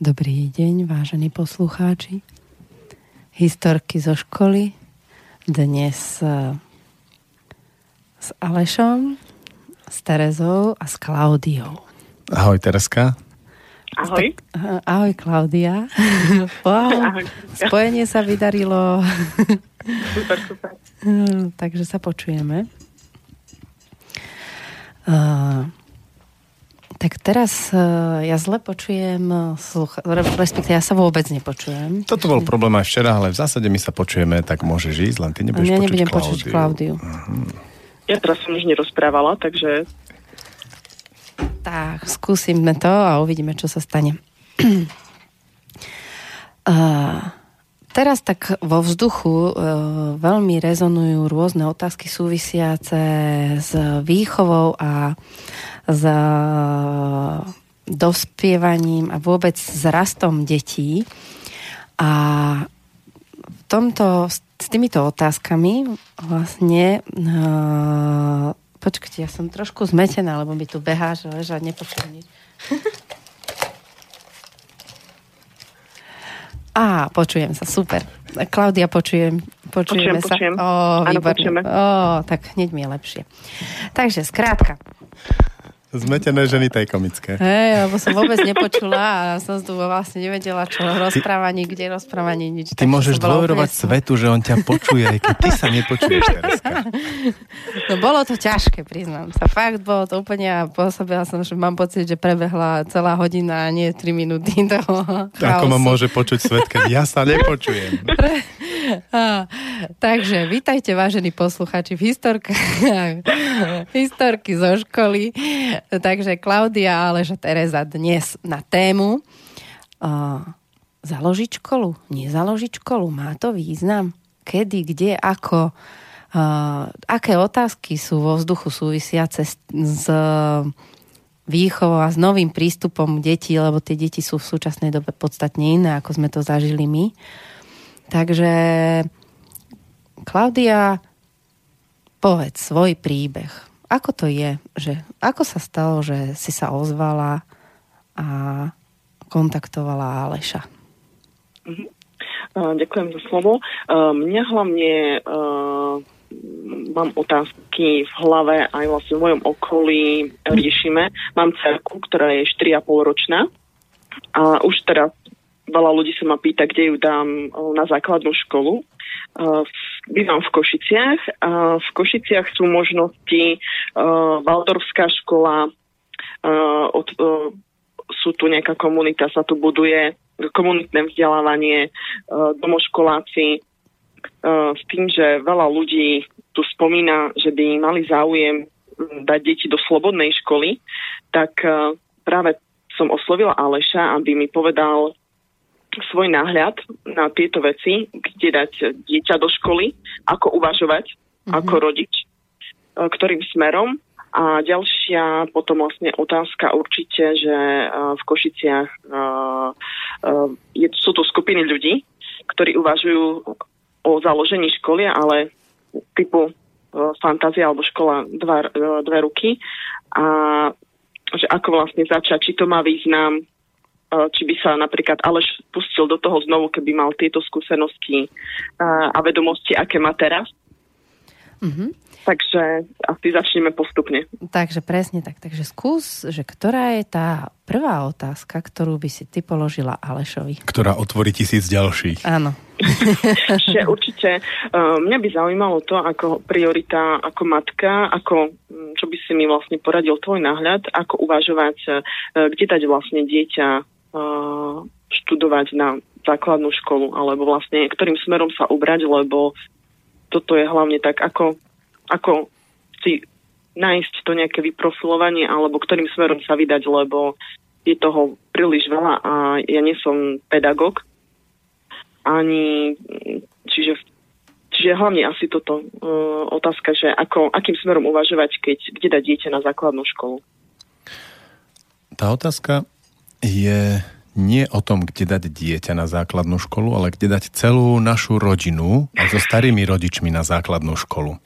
Dobrý deň, vážení poslucháči. Historky zo školy. Dnes eh, s Alešom, s Terezou a s Klaudiou. Ahoj, Tereska. Ahoj. Tak, ahoj, Klaudia. Wow, ahoj. Spojenie sa vydarilo. Super, super. Takže sa počujeme. Uh, tak teraz uh, ja zle počujem uh, slucha- respektíve ja sa vôbec nepočujem. Toto bol problém aj včera, ale v zásade my sa počujeme, tak môžeš ísť, len ty nebudeš ja počuť nebudem Klaudiu. počuť Klaudiu. Uh-huh. Ja teraz som už nerozprávala, takže... Tak, skúsime to a uvidíme, čo sa stane. uh, teraz tak vo vzduchu uh, veľmi rezonujú rôzne otázky súvisiace s výchovou a s dospievaním a vôbec s rastom detí. A v tomto, s týmito otázkami vlastne uh, počkajte, ja som trošku zmetená, lebo mi tu behá, že leža, nepočujem nič. Á, počujem sa, super. Klaudia, počujem, počujeme počujem, sa. Počujem. Ó, Áno, počujeme. Ó, tak hneď mi je lepšie. Takže, skrátka, Zmetené ženy, to je komické. Hej, lebo som vôbec nepočula a som tu vlastne nevedela, čo rozprávanie, kde rozprávanie, nič. Ty Takže môžeš dôverovať svetu, že on ťa počuje, aj keď ty sa nepočuješ, Tereska. No bolo to ťažké, priznám sa. Fakt bolo to úplne a pôsobila som, že mám pocit, že prebehla celá hodina a nie 3 minúty toho Ako ma môže počuť svet, keď ja sa nepočujem. Á, takže vítajte, vážení posluchači v historkách, historky zo školy. Takže Klaudia, Aleža, Tereza dnes na tému uh, založiť školu, nezaložiť školu, má to význam? Kedy, kde, ako? Uh, aké otázky sú vo vzduchu súvisiace s, s výchovou a s novým prístupom detí, lebo tie deti sú v súčasnej dobe podstatne iné, ako sme to zažili my. Takže Klaudia, povedz svoj príbeh. Ako to je? Že, ako sa stalo, že si sa ozvala a kontaktovala Aleša? Uh, ďakujem za slovo. Mňa hlavne mám otázky v hlave aj vlastne v mojom okolí riešime. Mám cerku, ktorá je 4,5 ročná a už teraz veľa ľudí sa ma pýta, kde ju dám na základnú školu. Bývam v Košiciach a v Košiciach sú možnosti Valdorská škola, sú tu nejaká komunita, sa tu buduje komunitné vzdelávanie, domoškoláci, s tým, že veľa ľudí tu spomína, že by mali záujem dať deti do slobodnej školy, tak práve som oslovila Aleša, aby mi povedal svoj náhľad na tieto veci, kde dať dieťa do školy, ako uvažovať, mm-hmm. ako rodič, e, ktorým smerom. A ďalšia potom vlastne otázka určite, že e, v Košiciach je, sú tu skupiny ľudí, ktorí uvažujú o založení školy, ale typu fantázia alebo škola dva, dve ruky. A že ako vlastne začať, či to má význam, či by sa napríklad Aleš pustil do toho znovu, keby mal tieto skúsenosti a vedomosti, aké má teraz? Mhm. Takže asi začneme postupne. Takže presne tak. Takže skús, že ktorá je tá prvá otázka, ktorú by si ty položila Alešovi. Ktorá otvorí tisíc ďalších. Áno. Že určite uh, mňa by zaujímalo to, ako priorita, ako matka, ako, čo by si mi vlastne poradil tvoj náhľad, ako uvažovať, kde dať vlastne dieťa študovať na základnú školu, alebo vlastne ktorým smerom sa ubrať, lebo toto je hlavne tak, ako ako si nájsť to nejaké vyprofilovanie alebo ktorým smerom sa vydať, lebo je toho príliš veľa a ja nie som pedagóg ani čiže Čiže hlavne asi toto uh, otázka, že ako, akým smerom uvažovať, keď kde dať dieťa na základnú školu. Tá otázka je nie o tom, kde dať dieťa na základnú školu, ale kde dať celú našu rodinu aj so starými rodičmi na základnú školu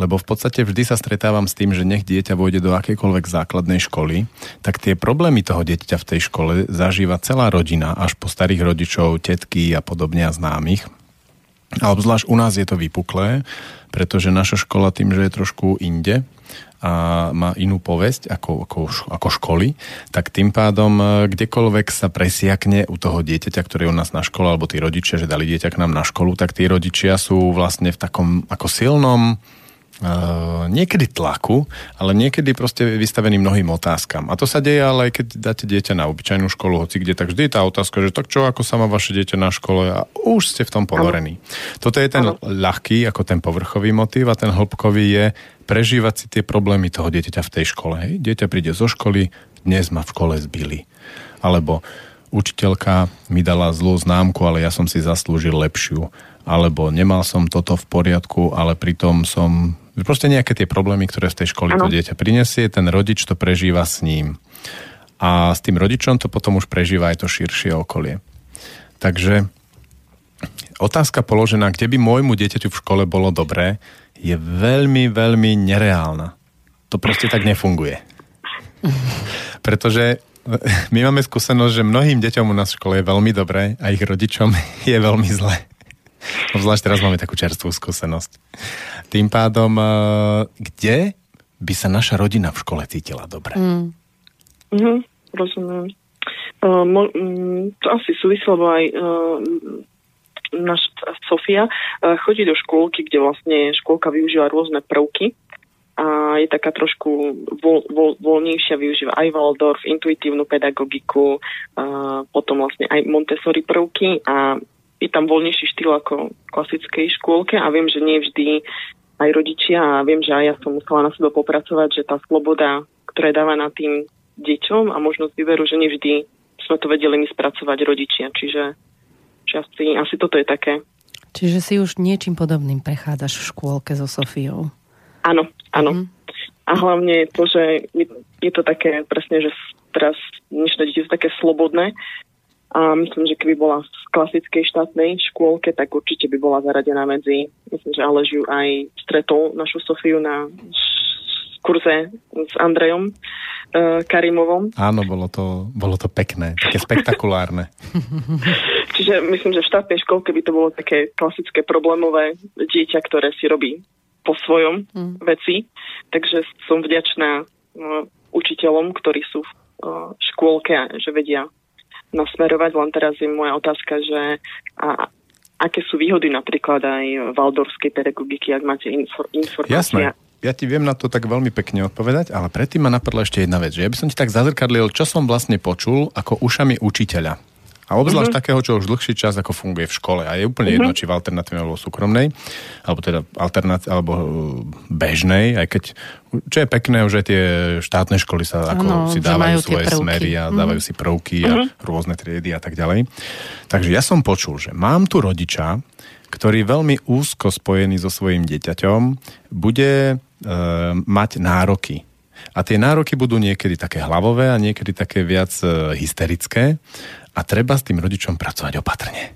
lebo v podstate vždy sa stretávam s tým, že nech dieťa vôjde do akejkoľvek základnej školy, tak tie problémy toho dieťa v tej škole zažíva celá rodina, až po starých rodičov, tetky a podobne a známych. A obzvlášť u nás je to vypuklé, pretože naša škola tým, že je trošku inde a má inú povesť ako, ako, ako školy, tak tým pádom e, kdekoľvek sa presiakne u toho dieťaťa, ktoré je u nás na škole, alebo tí rodičia, že dali dieťa k nám na školu, tak tí rodičia sú vlastne v takom ako silnom niekedy tlaku, ale niekedy proste vystavený mnohým otázkam. A to sa deje ale aj keď dáte dieťa na obyčajnú školu, hoci kde, tak vždy je tá otázka, že tak čo, ako sa má vaše dieťa na škole a už ste v tom povorení. Toto je ten ano. ľahký, ako ten povrchový motív a ten hĺbkový je prežívať si tie problémy toho dieťaťa v tej škole. Hej? Dieťa príde zo školy, dnes ma v škole zbili. Alebo učiteľka mi dala zlú známku, ale ja som si zaslúžil lepšiu. Alebo nemal som toto v poriadku, ale pritom som Proste nejaké tie problémy, ktoré v tej škole ano. to dieťa prinesie, ten rodič to prežíva s ním. A s tým rodičom to potom už prežíva aj to širšie okolie. Takže otázka položená, kde by môjmu dieťaťu v škole bolo dobré, je veľmi, veľmi nereálna. To proste tak nefunguje. Pretože my máme skúsenosť, že mnohým deťom u nás v škole je veľmi dobré a ich rodičom je veľmi zle. Obzvlášť teraz máme takú čerstvú skúsenosť. Tým pádom, eh, kde by sa naša rodina v škole cítila dobre? Mm. Mm-hmm, rozumiem. Uh, mo, um, to asi súvisí, lebo aj uh, naša Sofia uh, chodí do škôlky, kde vlastne škôlka využíva rôzne prvky a je taká trošku voľ, voľ, voľnejšia, využíva aj Waldorf, intuitívnu pedagogiku, uh, potom vlastne aj Montessori prvky a je tam voľnejší štýl ako v klasickej škôlke a viem, že nie vždy aj rodičia a viem, že aj ja som musela na sebe popracovať, že tá sloboda, ktorá je dávaná tým deťom a možnosť vyveru, že nevždy sme to vedeli my spracovať rodičia. Čiže, čiže asi, asi toto je také. Čiže si už niečím podobným prechádzaš v škôlke so Sofiou. Áno, áno. Mm. A hlavne to, že je, je to také presne, že teraz dnešné deti sú také slobodné, a myslím, že keby bola v klasickej štátnej škôlke, tak určite by bola zaradená medzi, myslím, že Alež ju aj stretol našu Sofiu na kurze s Andrejom uh, Karimovom. Áno, bolo to, bolo to pekné, také spektakulárne. Čiže myslím, že v štátnej školke by to bolo také klasické problémové dieťa, ktoré si robí po svojom mm. veci. Takže som vďačná uh, učiteľom, ktorí sú v uh, škôlke a že vedia nasmerovať, len teraz je moja otázka, že a, aké sú výhody napríklad aj valdorskej pedagogiky, ak máte infor, informácie. Jasné. Ja ti viem na to tak veľmi pekne odpovedať, ale predtým ma napadla ešte jedna vec, že ja by som ti tak zazrkadlil, čo som vlastne počul ako ušami učiteľa. A obzvlášť uh-huh. takého, čo už dlhší čas ako funguje v škole. A je úplne uh-huh. jedno, či v alternatívnej alebo súkromnej, alebo teda alternat- alebo uh, bežnej, aj keď, čo je pekné, že tie štátne školy sa ako ano, si dávajú svoje smery a uh-huh. dávajú si prvky a rôzne triedy a tak ďalej. Takže ja som počul, že mám tu rodiča, ktorý veľmi úzko spojený so svojím dieťaťom bude e, mať nároky a tie nároky budú niekedy také hlavové a niekedy také viac e, hysterické a treba s tým rodičom pracovať opatrne.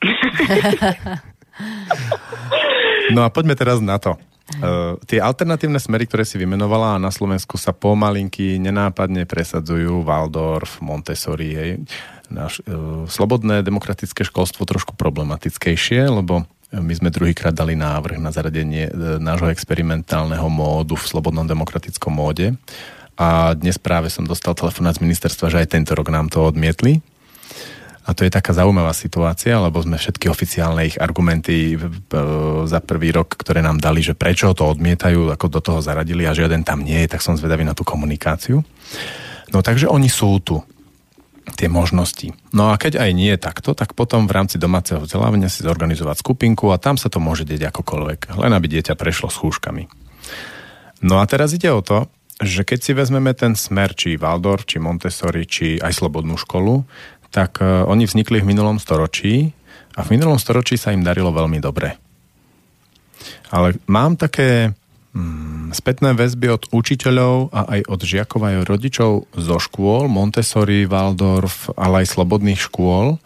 no a poďme teraz na to. Uh, tie alternatívne smery, ktoré si vymenovala na Slovensku sa pomalinky nenápadne presadzujú Waldorf, Montessori. Hej. Naš, uh, slobodné demokratické školstvo trošku problematickejšie, lebo my sme druhýkrát dali návrh na zaradenie e, nášho experimentálneho módu v slobodnom demokratickom móde a dnes práve som dostal telefonát z ministerstva, že aj tento rok nám to odmietli. A to je taká zaujímavá situácia, lebo sme všetky oficiálne ich argumenty za prvý rok, ktoré nám dali, že prečo to odmietajú, ako do toho zaradili a žiaden tam nie je, tak som zvedavý na tú komunikáciu. No takže oni sú tu tie možnosti. No a keď aj nie takto, tak potom v rámci domáceho vzdelávania si zorganizovať skupinku a tam sa to môže deť akokoľvek, len aby dieťa prešlo s chúškami. No a teraz ide o to, že keď si vezmeme ten smer, či Waldorf, či Montessori, či aj Slobodnú školu, tak uh, oni vznikli v minulom storočí a v minulom storočí sa im darilo veľmi dobre. Ale mám také mm, spätné väzby od učiteľov a aj od žiakov aj od rodičov zo škôl, Montessori, Waldorf, ale aj slobodných škôl,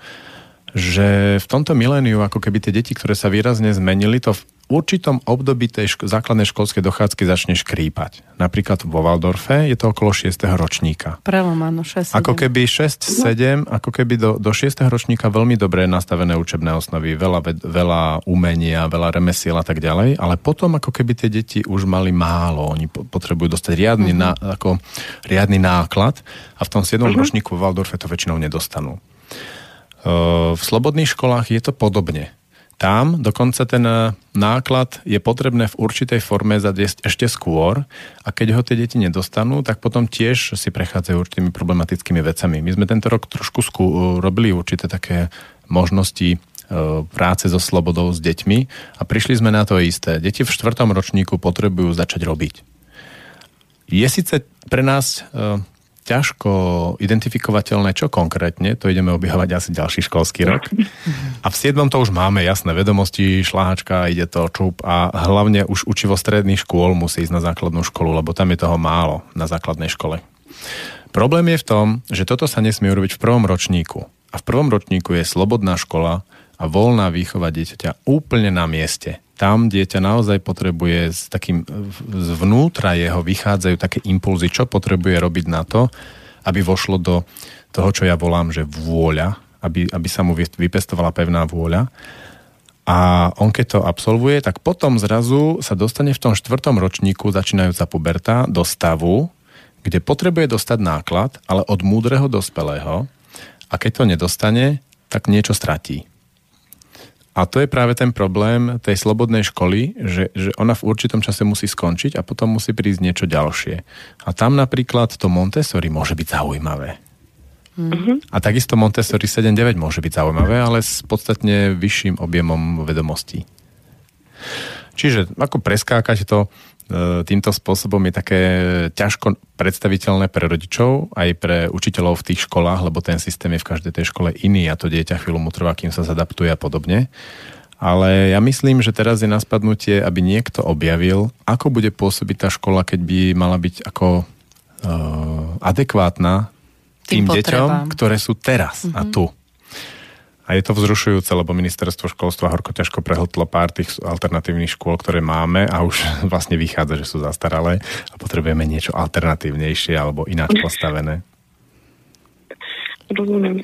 že v tomto miléniu ako keby tie deti, ktoré sa výrazne zmenili, to určitom období tej ško- základnej školskej dochádzky začne škrípať. Napríklad vo Waldorfe je to okolo 6. ročníka. Prelom, áno, 6, 7. Ako keby 6-7, ako keby do, do 6. ročníka veľmi dobre nastavené učebné osnovy, veľa, ved, veľa umenia, veľa remesiel a tak ďalej, ale potom ako keby tie deti už mali málo, oni potrebujú dostať riadny, uh-huh. ná, ako, riadny náklad a v tom 7. Uh-huh. ročníku v Waldorfe to väčšinou nedostanú. V slobodných školách je to podobne. Tam dokonca ten e, náklad je potrebné v určitej forme zadviesť ešte skôr a keď ho tie deti nedostanú, tak potom tiež si prechádzajú určitými problematickými vecami. My sme tento rok trošku skú, e, robili určité také možnosti e, práce so slobodou s deťmi a prišli sme na to isté. Deti v štvrtom ročníku potrebujú začať robiť. Je síce pre nás ťažko identifikovateľné, čo konkrétne, to ideme objavovať asi ďalší školský rok. A v 7. to už máme jasné vedomosti, šláhačka, ide to čup a hlavne už učivo stredných škôl musí ísť na základnú školu, lebo tam je toho málo na základnej škole. Problém je v tom, že toto sa nesmie urobiť v prvom ročníku. A v prvom ročníku je slobodná škola a voľná výchova dieťaťa úplne na mieste tam dieťa naozaj potrebuje s takým zvnútra jeho vychádzajú také impulzy, čo potrebuje robiť na to, aby vošlo do toho, čo ja volám, že vôľa, aby, aby sa mu vypestovala pevná vôľa. A on keď to absolvuje, tak potom zrazu sa dostane v tom štvrtom ročníku, začínajúca puberta, do stavu, kde potrebuje dostať náklad, ale od múdreho dospelého. A keď to nedostane, tak niečo stratí. A to je práve ten problém tej slobodnej školy, že, že ona v určitom čase musí skončiť a potom musí prísť niečo ďalšie. A tam napríklad to Montessori môže byť zaujímavé. Mm-hmm. A takisto Montessori 7.9 môže byť zaujímavé, ale s podstatne vyšším objemom vedomostí. Čiže ako preskákať to týmto spôsobom je také ťažko predstaviteľné pre rodičov, aj pre učiteľov v tých školách, lebo ten systém je v každej tej škole iný a to dieťa chvíľu mu trvá, kým sa zadaptuje a podobne. Ale ja myslím, že teraz je na spadnutie, aby niekto objavil, ako bude pôsobiť tá škola, keď by mala byť ako uh, adekvátna tým, tým deťom, ktoré sú teraz mm-hmm. a mhm. tu. A je to vzrušujúce, lebo ministerstvo školstva horko ťažko prehltlo pár tých alternatívnych škôl, ktoré máme a už vlastne vychádza, že sú zastaralé a potrebujeme niečo alternatívnejšie alebo ináč postavené. Rozumiem.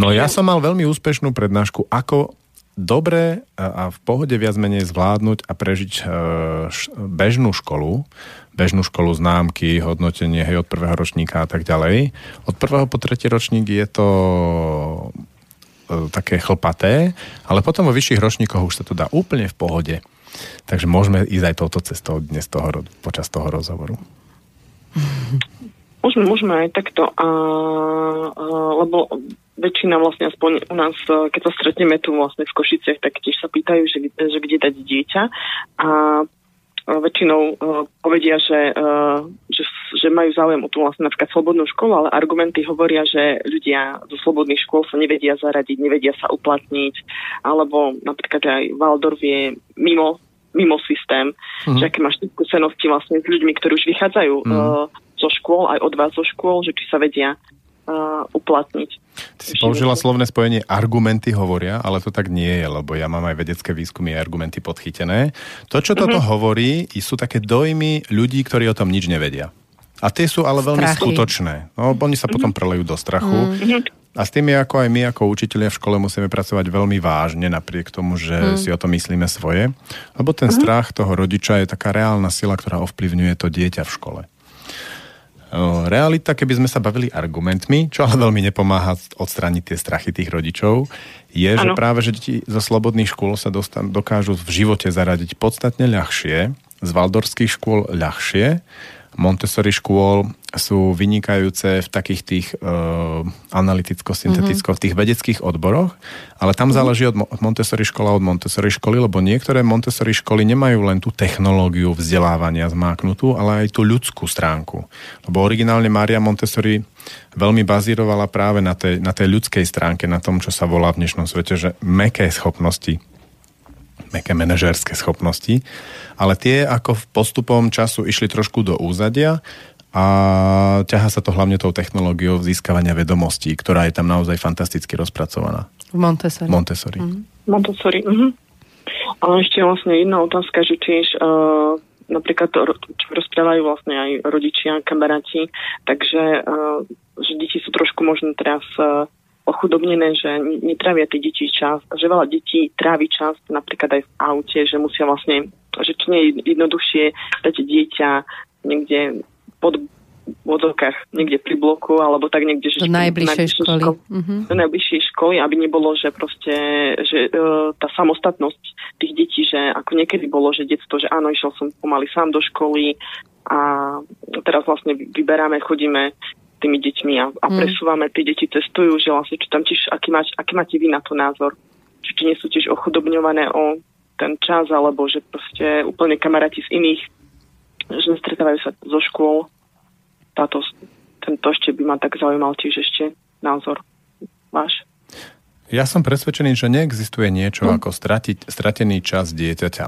No ja som mal veľmi úspešnú prednášku, ako dobre a v pohode viac menej zvládnuť a prežiť e, bežnú školu, bežnú školu známky, hodnotenie hej, od prvého ročníka a tak ďalej. Od prvého po tretí ročník je to e, také chlpaté, ale potom vo vyšších ročníkoch už sa to dá úplne v pohode. Takže môžeme ísť aj touto cestou dnes toho, počas toho rozhovoru. Môžeme, môžeme aj takto, a, a, lebo väčšina vlastne aspoň u nás, keď sa stretneme tu vlastne v Košiciach, tak tiež sa pýtajú, že, že kde dať dieťa a väčšinou uh, povedia, že, uh, že, že majú záujem o tú vlastne napríklad slobodnú školu, ale argumenty hovoria, že ľudia zo slobodných škôl sa nevedia zaradiť, nevedia sa uplatniť, alebo napríklad aj Waldorf je mimo, mimo systém, uh-huh. že aké máš skúsenosti vlastne s ľuďmi, ktorí už vychádzajú uh, zo škôl, aj od vás zo škôl, že či sa vedia uh, uplatniť. Ty si použila slovné spojenie argumenty hovoria, ale to tak nie je, lebo ja mám aj vedecké výskumy a argumenty podchytené. To, čo toto uh-huh. hovorí, sú také dojmy ľudí, ktorí o tom nič nevedia. A tie sú ale veľmi Strachy. skutočné. No, oni sa potom prelejú do strachu. Uh-huh. A s tým je ako aj my, ako učiteľia v škole musíme pracovať veľmi vážne, napriek tomu, že mm. si o to myslíme svoje. Lebo ten mm. strach toho rodiča je taká reálna sila, ktorá ovplyvňuje to dieťa v škole. Realita, keby sme sa bavili argumentmi, čo ale veľmi nepomáha odstrániť tie strachy tých rodičov, je, ano. že práve, že deti zo slobodných škôl sa dostan- dokážu v živote zaradiť podstatne ľahšie, z valdorských škôl ľahšie Montessori škôl sú vynikajúce v takých tých uh, analyticko-synteticko, mm-hmm. v tých vedeckých odboroch, ale tam mm-hmm. záleží od, od Montessori škola od Montessori školy, lebo niektoré Montessori školy nemajú len tú technológiu vzdelávania zmáknutú, ale aj tú ľudskú stránku. Lebo originálne Mária Montessori veľmi bazírovala práve na tej, na tej ľudskej stránke, na tom, čo sa volá v dnešnom svete, že meké schopnosti meké manažerské schopnosti, ale tie ako v postupom času išli trošku do úzadia a ťaha sa to hlavne tou technológiou získavania vedomostí, ktorá je tam naozaj fantasticky rozpracovaná. V Montessori. Montessori. Mm. Montessori, mhm. Ale ešte vlastne jedna otázka, že tiež uh, napríklad to, čo rozprávajú vlastne aj rodičia, kamaráti, takže uh, že deti sú trošku možno teraz uh, ochudobnené, že netravia tie deti čas, že veľa detí trávi čas napríklad aj v aute, že musia vlastne, že či nie je jednoduchšie dať dieťa niekde pod vodokách, niekde pri bloku, alebo tak niekde, že... Do najbližšej školy. Školy, mm-hmm. Do najbližšej školy, aby nebolo, že proste, že uh, tá samostatnosť tých detí, že ako niekedy bolo, že detstvo, že áno, išiel som pomaly sám do školy a teraz vlastne vyberáme, chodíme tými deťmi a, a mm. presúvame, tie deti cestujú, že vlastne, či tam tiež, aký, máš, aký máte vy na to názor? Či, či nie sú tiež ochudobňované o ten čas, alebo že proste úplne kamaráti z iných, že stretávajú sa zo škôl. Táto, tento ešte by ma tak zaujímal tiež ešte názor váš. Ja som presvedčený, že neexistuje niečo mm. ako stratiť, stratený čas dieťaťa.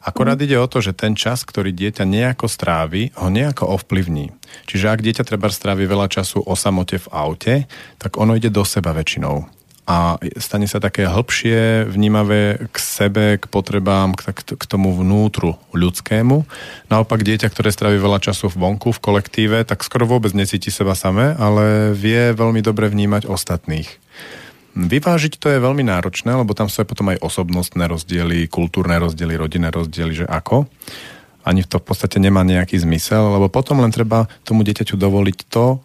Akorát mm. ide o to, že ten čas, ktorý dieťa nejako strávi, ho nejako ovplyvní. Čiže ak dieťa treba strávi veľa času o samote v aute, tak ono ide do seba väčšinou a stane sa také hĺbšie, vnímavé k sebe, k potrebám, k, k tomu vnútru ľudskému. Naopak dieťa, ktoré straví veľa času v vonku, v kolektíve, tak skoro vôbec necíti seba samé, ale vie veľmi dobre vnímať ostatných. Vyvážiť to je veľmi náročné, lebo tam sú aj potom aj osobnostné rozdiely, kultúrne rozdiely, rodinné rozdiely, že ako. Ani to v podstate nemá nejaký zmysel, lebo potom len treba tomu dieťaťu dovoliť to,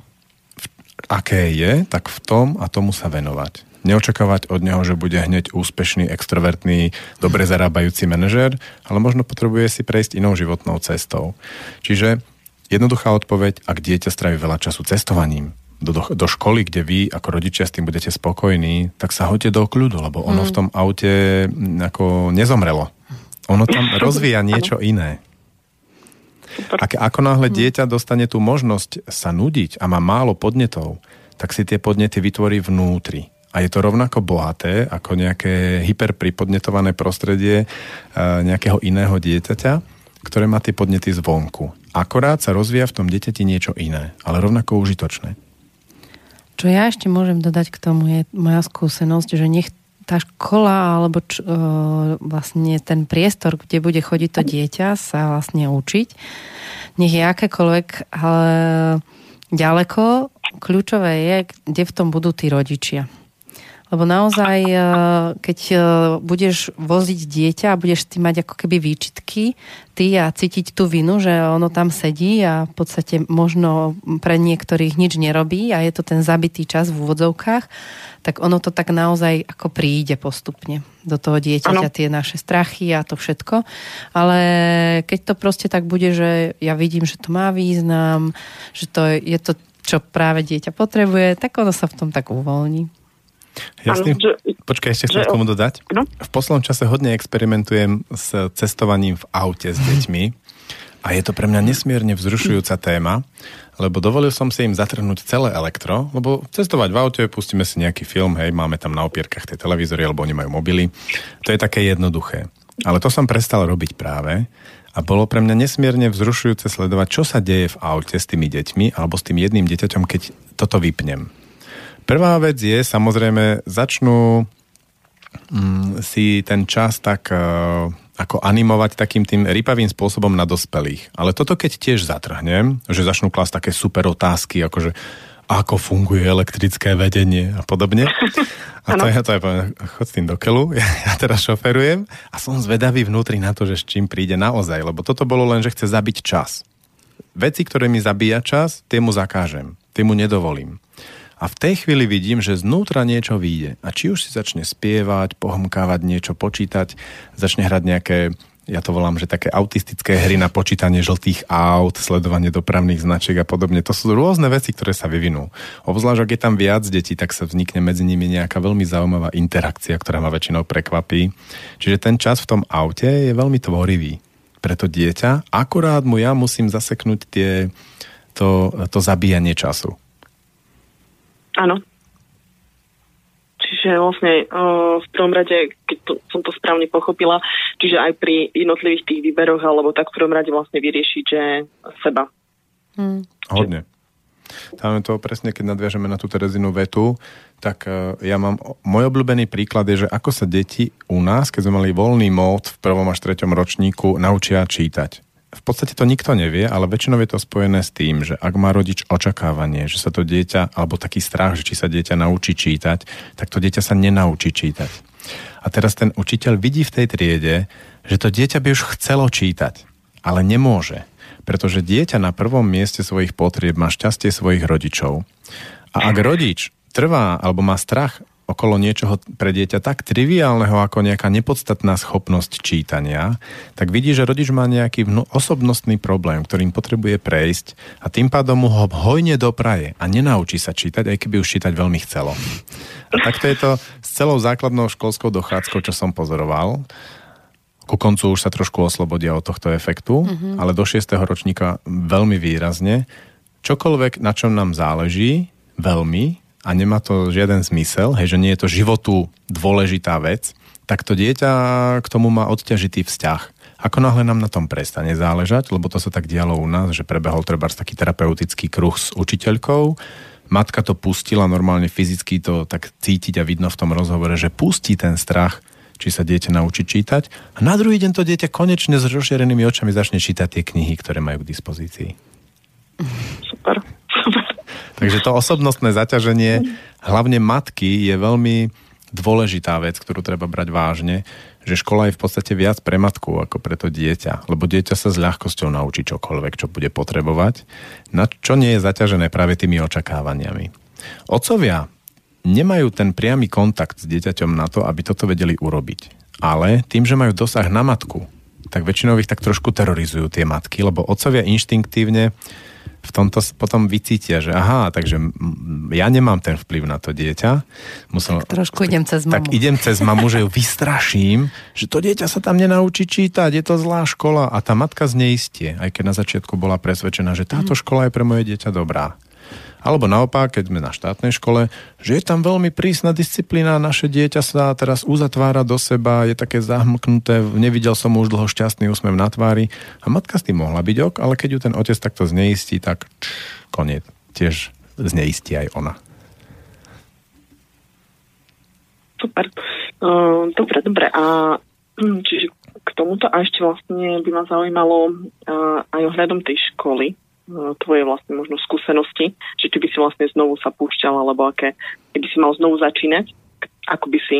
aké je, tak v tom a tomu sa venovať. Neočakávať od neho, že bude hneď úspešný, extrovertný, dobre zarábajúci manažer, ale možno potrebuje si prejsť inou životnou cestou. Čiže jednoduchá odpoveď, ak dieťa straví veľa času cestovaním, do, do, školy, kde vy ako rodičia s tým budete spokojní, tak sa hoďte do kľudu, lebo ono mm. v tom aute ako nezomrelo. Ono tam rozvíja niečo iné. A ako náhle mm. dieťa dostane tú možnosť sa nudiť a má málo podnetov, tak si tie podnety vytvorí vnútri. A je to rovnako bohaté ako nejaké hyperpripodnetované prostredie e, nejakého iného dieťaťa, ktoré má tie podnety zvonku. Akorát sa rozvíja v tom dieťati niečo iné, ale rovnako užitočné. Čo ja ešte môžem dodať k tomu je moja skúsenosť, že nech tá škola alebo č, e, vlastne ten priestor, kde bude chodiť to dieťa sa vlastne učiť, nech je akékoľvek, ale ďaleko, kľúčové je, kde v tom budú tí rodičia. Lebo naozaj, e, keď e, budeš voziť dieťa a budeš ty mať ako keby výčitky, ty a cítiť tú vinu, že ono tam sedí a v podstate možno pre niektorých nič nerobí a je to ten zabitý čas v úvodzovkách, tak ono to tak naozaj ako príde postupne do toho dieťaťa, ano. tie naše strachy a to všetko. Ale keď to proste tak bude, že ja vidím, že to má význam, že to je to, čo práve dieťa potrebuje, tak ono sa v tom tak uvoľní. Jasný. Že, Počkaj, ešte chcem k tomu dodať. No? V poslednom čase hodne experimentujem s cestovaním v aute s deťmi a je to pre mňa nesmierne vzrušujúca téma, lebo dovolil som si im zatrhnúť celé elektro, lebo cestovať v aute, pustíme si nejaký film, hej, máme tam na opierkach tie televízory, alebo oni majú mobily. To je také jednoduché. Ale to som prestal robiť práve a bolo pre mňa nesmierne vzrušujúce sledovať, čo sa deje v aute s tými deťmi alebo s tým jedným dieťaťom, keď toto vypnem. Prvá vec je, samozrejme, začnú mm, si ten čas tak uh, ako animovať takým tým rypavým spôsobom na dospelých. Ale toto keď tiež zatrhnem, že začnú klásť také super otázky, ako že ako funguje elektrické vedenie a podobne. A to ja to aj poviem, chod s tým do keľu, ja, ja teraz šoferujem a som zvedavý vnútri na to, že s čím príde naozaj, lebo toto bolo len, že chce zabiť čas. Veci, ktoré mi zabíja čas, tie mu zakážem, tie mu nedovolím. A v tej chvíli vidím, že znútra niečo vyjde. A či už si začne spievať, pohmkávať niečo, počítať, začne hrať nejaké ja to volám, že také autistické hry na počítanie žltých aut, sledovanie dopravných značiek a podobne. To sú rôzne veci, ktoré sa vyvinú. Obzvlášť, ak je tam viac detí, tak sa vznikne medzi nimi nejaká veľmi zaujímavá interakcia, ktorá ma väčšinou prekvapí. Čiže ten čas v tom aute je veľmi tvorivý pre to dieťa, akurát mu ja musím zaseknúť tie, to, to zabíjanie času. Áno, Čiže vlastne uh, v prvom rade, keď to, som to správne pochopila, čiže aj pri jednotlivých tých výberoch, alebo tak v prvom rade vlastne vyriešiť, že seba. Hmm. Hodne. Tam je to presne, keď nadviažeme na tú Terezinu vetu, tak uh, ja mám, môj obľúbený príklad je, že ako sa deti u nás, keď sme mali voľný mód v prvom až treťom ročníku, naučia čítať v podstate to nikto nevie, ale väčšinou je to spojené s tým, že ak má rodič očakávanie, že sa to dieťa, alebo taký strach, že či sa dieťa naučí čítať, tak to dieťa sa nenaučí čítať. A teraz ten učiteľ vidí v tej triede, že to dieťa by už chcelo čítať, ale nemôže, pretože dieťa na prvom mieste svojich potrieb má šťastie svojich rodičov. A ak rodič trvá alebo má strach okolo niečoho pre dieťa tak triviálneho ako nejaká nepodstatná schopnosť čítania, tak vidí, že rodič má nejaký osobnostný problém, ktorým potrebuje prejsť a tým pádom mu ho hojne dopraje a nenaučí sa čítať, aj keby už čítať veľmi chcelo. A takto je to s celou základnou školskou dochádzkou, čo som pozoroval. Ku koncu už sa trošku oslobodia od tohto efektu, mm-hmm. ale do 6. ročníka veľmi výrazne. Čokoľvek, na čom nám záleží, veľmi, a nemá to žiaden zmysel, hej, že nie je to životu dôležitá vec, tak to dieťa k tomu má odťažitý vzťah. Ako náhle nám na tom prestane záležať, lebo to sa tak dialo u nás, že prebehol treba taký terapeutický kruh s učiteľkou, matka to pustila, normálne fyzicky to tak cítiť a vidno v tom rozhovore, že pustí ten strach, či sa dieťa naučí čítať a na druhý deň to dieťa konečne s rozšírenými očami začne čítať tie knihy, ktoré majú k dispozícii. Super. Takže to osobnostné zaťaženie hlavne matky je veľmi dôležitá vec, ktorú treba brať vážne, že škola je v podstate viac pre matku ako pre to dieťa, lebo dieťa sa s ľahkosťou naučí čokoľvek, čo bude potrebovať, na čo nie je zaťažené práve tými očakávaniami. Otcovia nemajú ten priamy kontakt s dieťaťom na to, aby toto vedeli urobiť. Ale tým, že majú dosah na matku, tak väčšinou ich tak trošku terorizujú tie matky, lebo otcovia inštinktívne v tomto potom vycítia, že aha, takže ja nemám ten vplyv na to dieťa. Musel, tak trošku idem cez mamu. Tak idem cez mamu, že ju vystraším, že to dieťa sa tam nenaučí čítať, je to zlá škola a tá matka zneistie, aj keď na začiatku bola presvedčená, že táto mhm. škola je pre moje dieťa dobrá. Alebo naopak, keď sme na štátnej škole, že je tam veľmi prísna disciplína, naše dieťa sa teraz uzatvára do seba, je také zahmknuté, nevidel som už dlho šťastný úsmev na tvári a matka s tým mohla byť ok, ale keď ju ten otec takto zneistí, tak koniec. Tiež zneistí aj ona. Super. Uh, dobre, dobre. A hm, čiže k tomuto a ešte vlastne by ma zaujímalo uh, aj ohľadom tej školy, tvoje vlastne možno skúsenosti, že či by si vlastne znovu sa púšťal, alebo aké, keby si mal znovu začínať, ako by si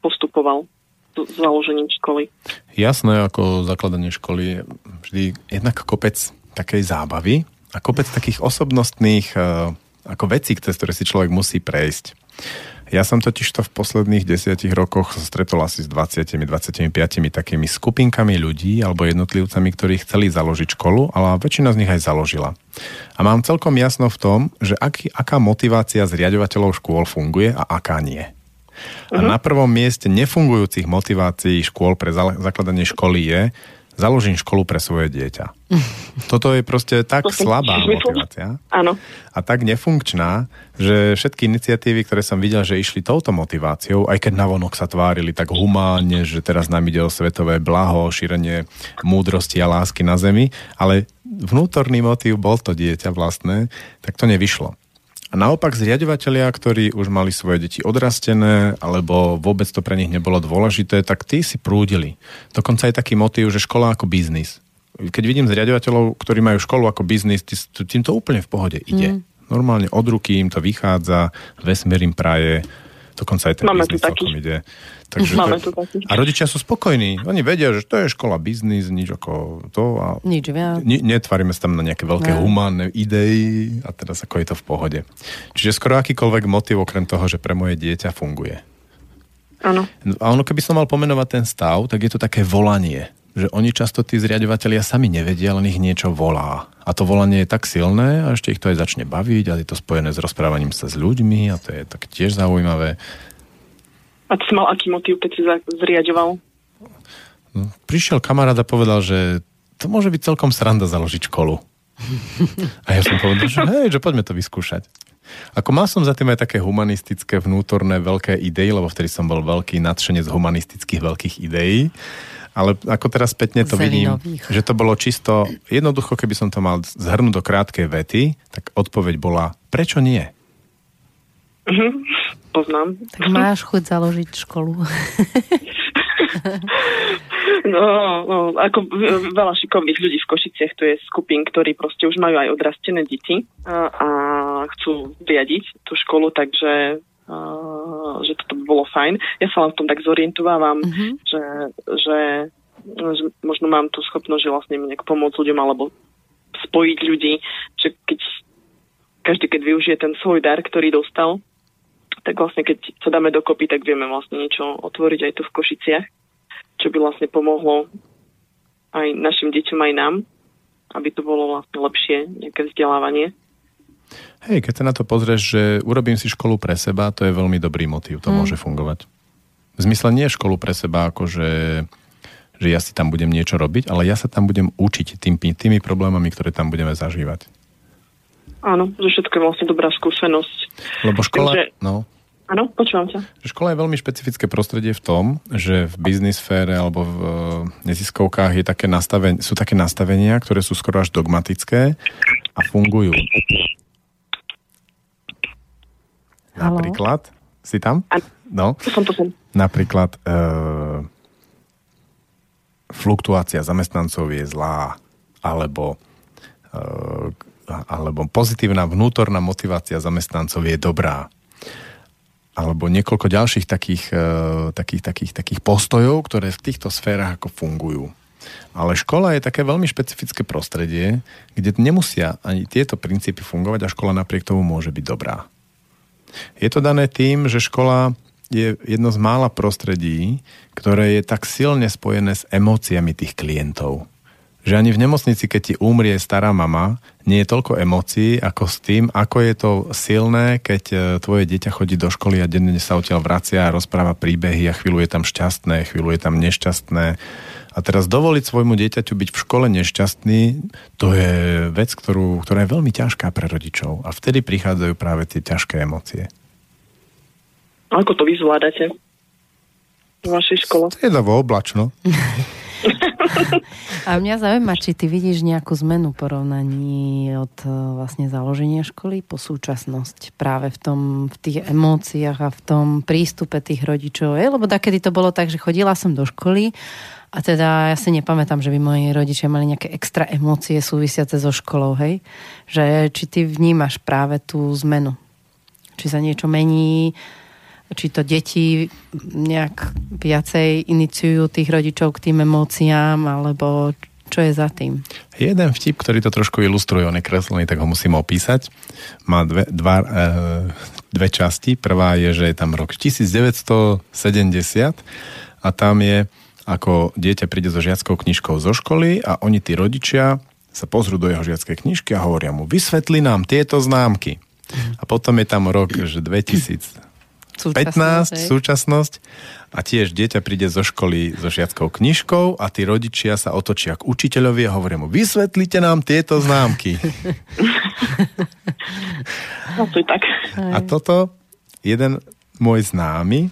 postupoval s založením školy? Jasné, ako zakladanie školy je vždy jednak kopec takej zábavy a kopec takých osobnostných e, ako vecí, cez ktoré si človek musí prejsť. Ja som totiž to v posledných desiatich rokoch stretol asi s 20-25 takými skupinkami ľudí alebo jednotlivcami, ktorí chceli založiť školu, ale väčšina z nich aj založila. A mám celkom jasno v tom, že aký, aká motivácia zriadovateľov škôl funguje a aká nie. A uh-huh. na prvom mieste nefungujúcich motivácií škôl pre zakladanie školy je, založím školu pre svoje dieťa. Toto je proste tak slabá motivácia Áno. a tak nefunkčná, že všetky iniciatívy, ktoré som videl, že išli touto motiváciou, aj keď navonok sa tvárili tak humánne, že teraz nám ide o svetové blaho, šírenie múdrosti a lásky na zemi, ale vnútorný motív bol to dieťa vlastné, tak to nevyšlo. A naopak zriadovateľia, ktorí už mali svoje deti odrastené, alebo vôbec to pre nich nebolo dôležité, tak tí si prúdili. Dokonca aj taký motív, že škola ako biznis. Keď vidím zriadovateľov, ktorí majú školu ako biznis, tým to úplne v pohode ide. Mm. Normálne od ruky im to vychádza, vesmír im praje, dokonca aj ten Máme biznis celkom ide. Takže Máme to, tu takých. a rodičia sú spokojní. Oni vedia, že to je škola biznis, nič ako to. A Nič viac. Ne, netvaríme sa tam na nejaké veľké Ne. humánne idei a teraz ako je to v pohode. Čiže skoro akýkoľvek motiv okrem toho, že pre moje dieťa funguje. Áno. A ono, keby som mal pomenovať ten stav, tak je to také volanie. Že oni často, tí zriadovateľia, sami nevedia, len ich niečo volá. A to volanie je tak silné a ešte ich to aj začne baviť a je to spojené s rozprávaním sa s ľuďmi a to je tak tiež zaujímavé. A ty si mal aký motív, keď si zriadoval? No, prišiel kamarát a povedal, že to môže byť celkom sranda založiť školu. A ja som povedal, že hej, že poďme to vyskúšať. Ako mal som za tým aj také humanistické vnútorné veľké idei, lebo vtedy som bol veľký nadšenec humanistických veľkých ideí, ale ako teraz spätne to vidím, Zelinových. že to bolo čisto, jednoducho, keby som to mal zhrnúť do krátkej vety, tak odpoveď bola, prečo nie? Mhm. Poznám. Tak máš chuť založiť školu. No, no, ako v- veľa šikovných ľudí v Košiciach, to je skupín, ktorí proste už majú aj odrastené deti a, a chcú riadiť tú školu, takže a, že toto by bolo fajn. Ja sa len v tom tak zorientovávam, Mhm. že, že, že možno mám tú schopnosť, že vlastne nejak pomôcť ľuďom alebo spojiť ľudí, že keď každý, keď využije ten svoj dar, ktorý dostal, tak vlastne keď sa dáme dokopy, tak vieme vlastne niečo otvoriť aj tu v Košiciach, čo by vlastne pomohlo aj našim deťom, aj nám, aby to bolo vlastne lepšie, nejaké vzdelávanie. Hej, keď sa na to pozrieš, že urobím si školu pre seba, to je veľmi dobrý motív, to mm. môže fungovať. V zmysle nie školu pre seba, ako že, že ja si tam budem niečo robiť, ale ja sa tam budem učiť tým, tými problémami, ktoré tam budeme zažívať. Áno, že všetko je vlastne dobrá skúsenosť. Lebo škola, Takže- no, Áno, počúvam ťa. škola je veľmi špecifické prostredie v tom, že v biznis sfére alebo v e, neziskovkách je také nastaven- sú také nastavenia, ktoré sú skoro až dogmatické a fungujú. Haló? Napríklad, si tam? Áno. No. To som, to som. Napríklad e, fluktuácia zamestnancov je zlá, alebo, e, alebo pozitívna vnútorná motivácia zamestnancov je dobrá. Alebo niekoľko ďalších takých, e, takých, takých, takých postojov, ktoré v týchto sférach ako fungujú. Ale škola je také veľmi špecifické prostredie, kde nemusia ani tieto princípy fungovať a škola napriek tomu môže byť dobrá. Je to dané tým, že škola je jedno z mála prostredí, ktoré je tak silne spojené s emóciami tých klientov. Že ani v nemocnici, keď ti umrie stará mama, nie je toľko emócií, ako s tým, ako je to silné, keď e, tvoje dieťa chodí do školy a denne sa odtiaľ vracia a rozpráva príbehy a chvíľu je tam šťastné, chvíľu je tam nešťastné. A teraz dovoliť svojmu dieťaťu byť v škole nešťastný, to je vec, ktorú, ktorá je veľmi ťažká pre rodičov. A vtedy prichádzajú práve tie ťažké emócie. Ako to vy zvládate v vašej škole? Davo oblačno. A mňa zaujíma, či ty vidíš nejakú zmenu porovnaní od e, vlastne založenia školy po súčasnosť práve v, tom, v tých emóciách a v tom prístupe tých rodičov. Je? Lebo takedy to bolo tak, že chodila som do školy a teda ja si nepamätám, že by moji rodičia mali nejaké extra emócie súvisiace so školou, hej? Že či ty vnímaš práve tú zmenu? Či sa niečo mení? Či to deti nejak viacej iniciujú tých rodičov k tým emóciám, alebo čo je za tým? Jeden vtip, ktorý to trošku ilustruje, on je kreslený, tak ho musím opísať. Má dve, dva, e, dve časti. Prvá je, že je tam rok 1970 a tam je, ako dieťa príde so žiackou knižkou zo školy a oni, tí rodičia, sa pozrú do jeho žiackej knižky a hovoria mu, vysvetli nám tieto známky. A potom je tam rok, že 2000 15, hej? súčasnosť a tiež dieťa príde zo školy so žiackou knižkou a tí rodičia sa otočia k učiteľovi a hovoria mu, vysvetlite nám tieto známky. No to je tak. a toto jeden môj známy,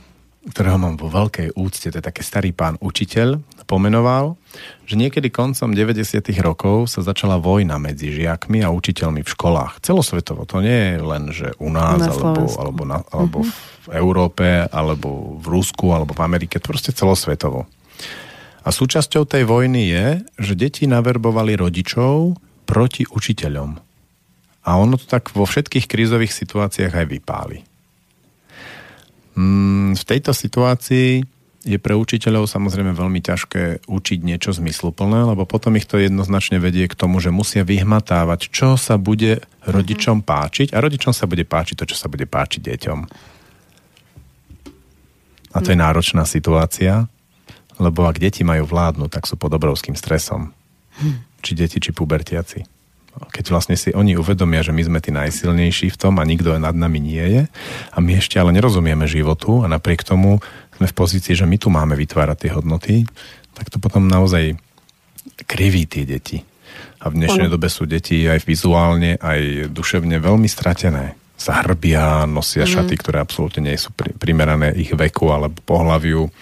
ktorého mám vo veľkej úcte, to je taký starý pán učiteľ, pomenoval, že niekedy koncom 90. rokov sa začala vojna medzi žiakmi a učiteľmi v školách. Celosvetovo. To nie je len, že u nás, Na alebo, alebo, na, alebo v Európe, alebo v Rusku, alebo v Amerike. Proste celosvetovo. A súčasťou tej vojny je, že deti naverbovali rodičov proti učiteľom. A ono to tak vo všetkých krízových situáciách aj vypáli. Mm, v tejto situácii je pre učiteľov samozrejme veľmi ťažké učiť niečo zmysluplné, lebo potom ich to jednoznačne vedie k tomu, že musia vyhmatávať, čo sa bude rodičom páčiť a rodičom sa bude páčiť to, čo sa bude páčiť deťom. A to je náročná situácia, lebo ak deti majú vládnuť, tak sú pod obrovským stresom. Či deti, či pubertiaci. Keď vlastne si oni uvedomia, že my sme tí najsilnejší v tom a nikto nad nami nie je a my ešte ale nerozumieme životu a napriek tomu sme v pozícii, že my tu máme vytvárať tie hodnoty, tak to potom naozaj kriví tie deti. A v dnešnej dobe sú deti aj vizuálne, aj duševne veľmi stratené. Zahrbia, nosia mm. šaty, ktoré absolútne nie sú primerané ich veku alebo pohľaviu.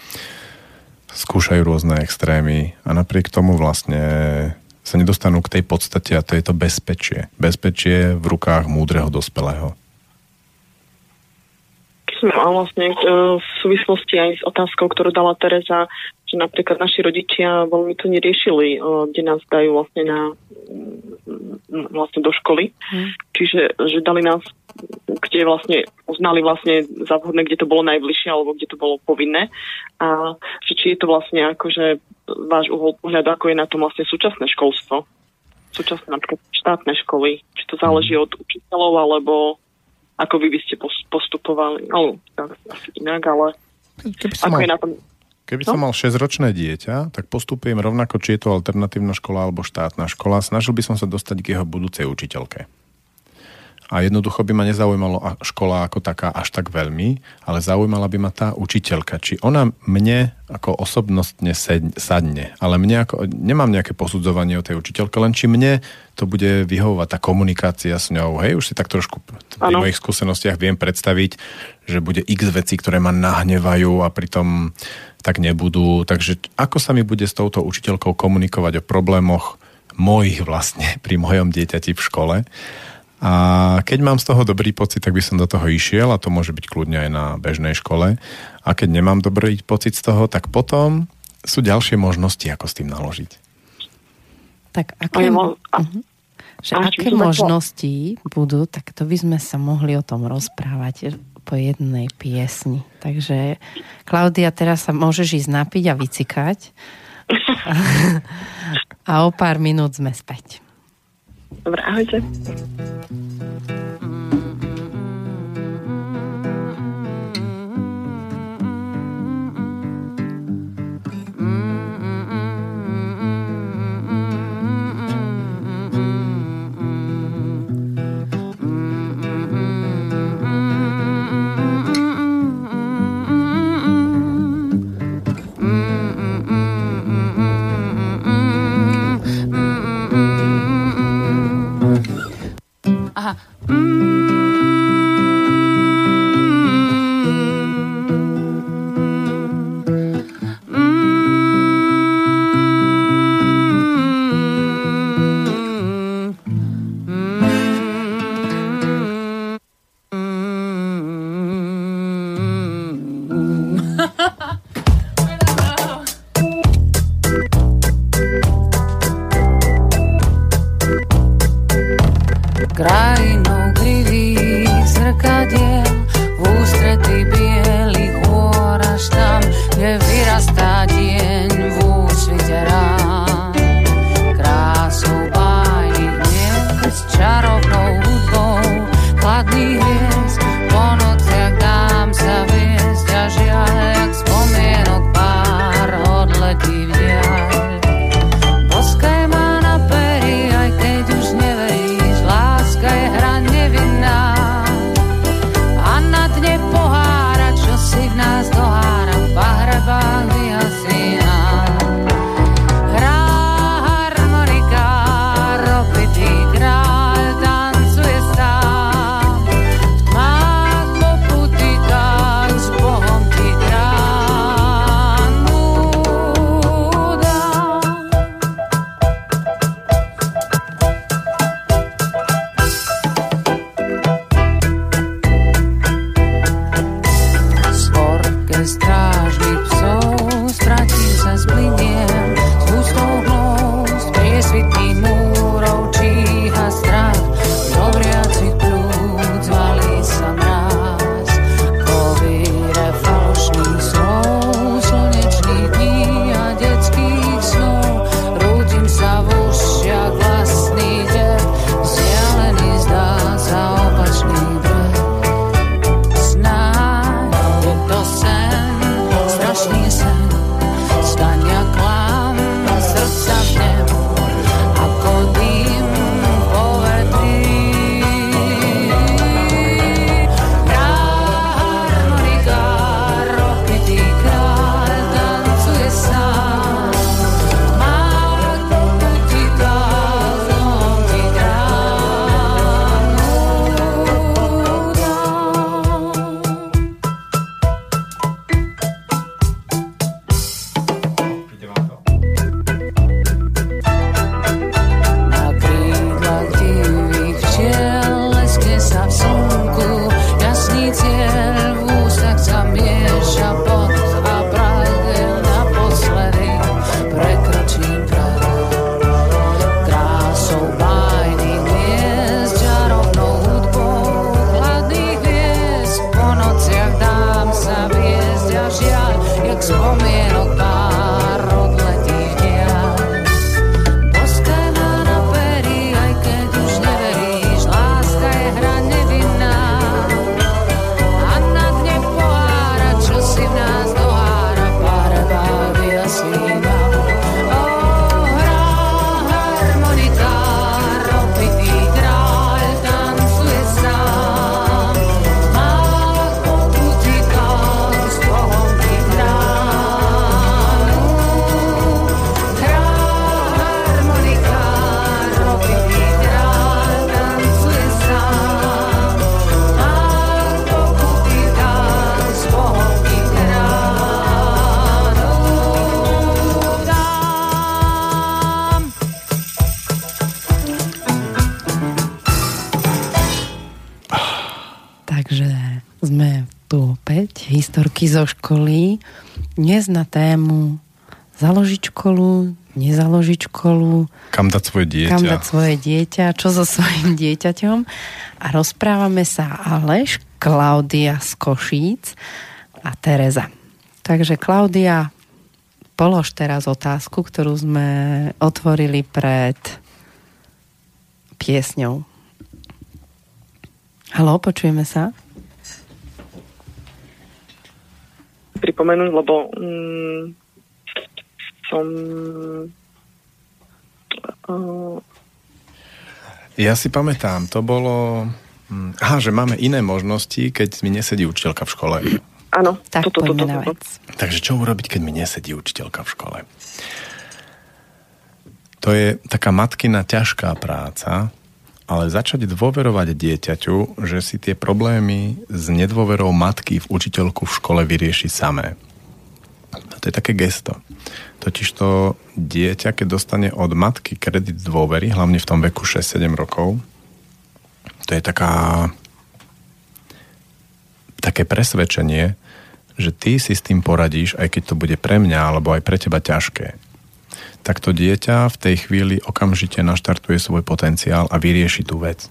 Skúšajú rôzne extrémy a napriek tomu vlastne sa nedostanú k tej podstate a to je to bezpečie. Bezpečie v rukách múdreho dospelého a vlastne e, v súvislosti aj s otázkou, ktorú dala Tereza, že napríklad naši rodičia veľmi to neriešili, e, kde nás dajú vlastne na vlastne do školy. Hmm. Čiže že dali nás, kde vlastne uznali vlastne za vhodné, kde to bolo najbližšie alebo kde to bolo povinné. A že či je to vlastne akože váš uhol pohľadu, ako je na tom vlastne súčasné školstvo súčasné napríklad štátne školy. Či to záleží od učiteľov, alebo ako vy by ste postupovali. No, asi inak, ale keby som ako mal, je na tom... Keby no? som mal 6-ročné dieťa, tak postupujem rovnako, či je to alternatívna škola alebo štátna škola. Snažil by som sa dostať k jeho budúcej učiteľke. A jednoducho by ma nezaujímalo škola ako taká až tak veľmi, ale zaujímala by ma tá učiteľka, či ona mne ako osobnostne sadne. Ale mne ako, nemám nejaké posudzovanie o tej učiteľke, len či mne to bude vyhovovať tá komunikácia s ňou. Hej, už si tak trošku pri mojich skúsenostiach viem predstaviť, že bude x veci, ktoré ma nahnevajú a pritom tak nebudú. Takže ako sa mi bude s touto učiteľkou komunikovať o problémoch mojich vlastne pri mojom dieťati v škole a keď mám z toho dobrý pocit, tak by som do toho išiel a to môže byť kľudne aj na bežnej škole. A keď nemám dobrý pocit z toho, tak potom sú ďalšie možnosti, ako s tým naložiť. Tak aké, mo- uh-huh. že aké možnosti budú, tak to by sme sa mohli o tom rozprávať po jednej piesni. Takže Klaudia, teraz sa môžeš ísť napiť a vycikať. a o pár minút sme späť. Dobre, ahojte. pohár historky zo školy. Dnes na tému založiť školu, nezaložiť školu. Kam dať svoje dieťa. Kam dať svoje dieťa, čo so svojím dieťaťom. A rozprávame sa Aleš, Klaudia z Košíc a Tereza. Takže Klaudia, polož teraz otázku, ktorú sme otvorili pred piesňou. Halo, počujeme sa? Pripomenúť, lebo mm, som... Uh... Ja si pamätám, to bolo... Mm, aha, že máme iné možnosti, keď mi nesedí učiteľka v škole. Áno, tak toto, toto, toto. Vec. Takže čo urobiť, keď mi nesedí učiteľka v škole? To je taká matkina ťažká práca, ale začať dôverovať dieťaťu, že si tie problémy s nedôverou matky v učiteľku v škole vyrieši samé. To je také gesto. Totiž to dieťa, keď dostane od matky kredit dôvery, hlavne v tom veku 6-7 rokov, to je taká také presvedčenie, že ty si s tým poradíš, aj keď to bude pre mňa alebo aj pre teba ťažké tak to dieťa v tej chvíli okamžite naštartuje svoj potenciál a vyrieši tú vec.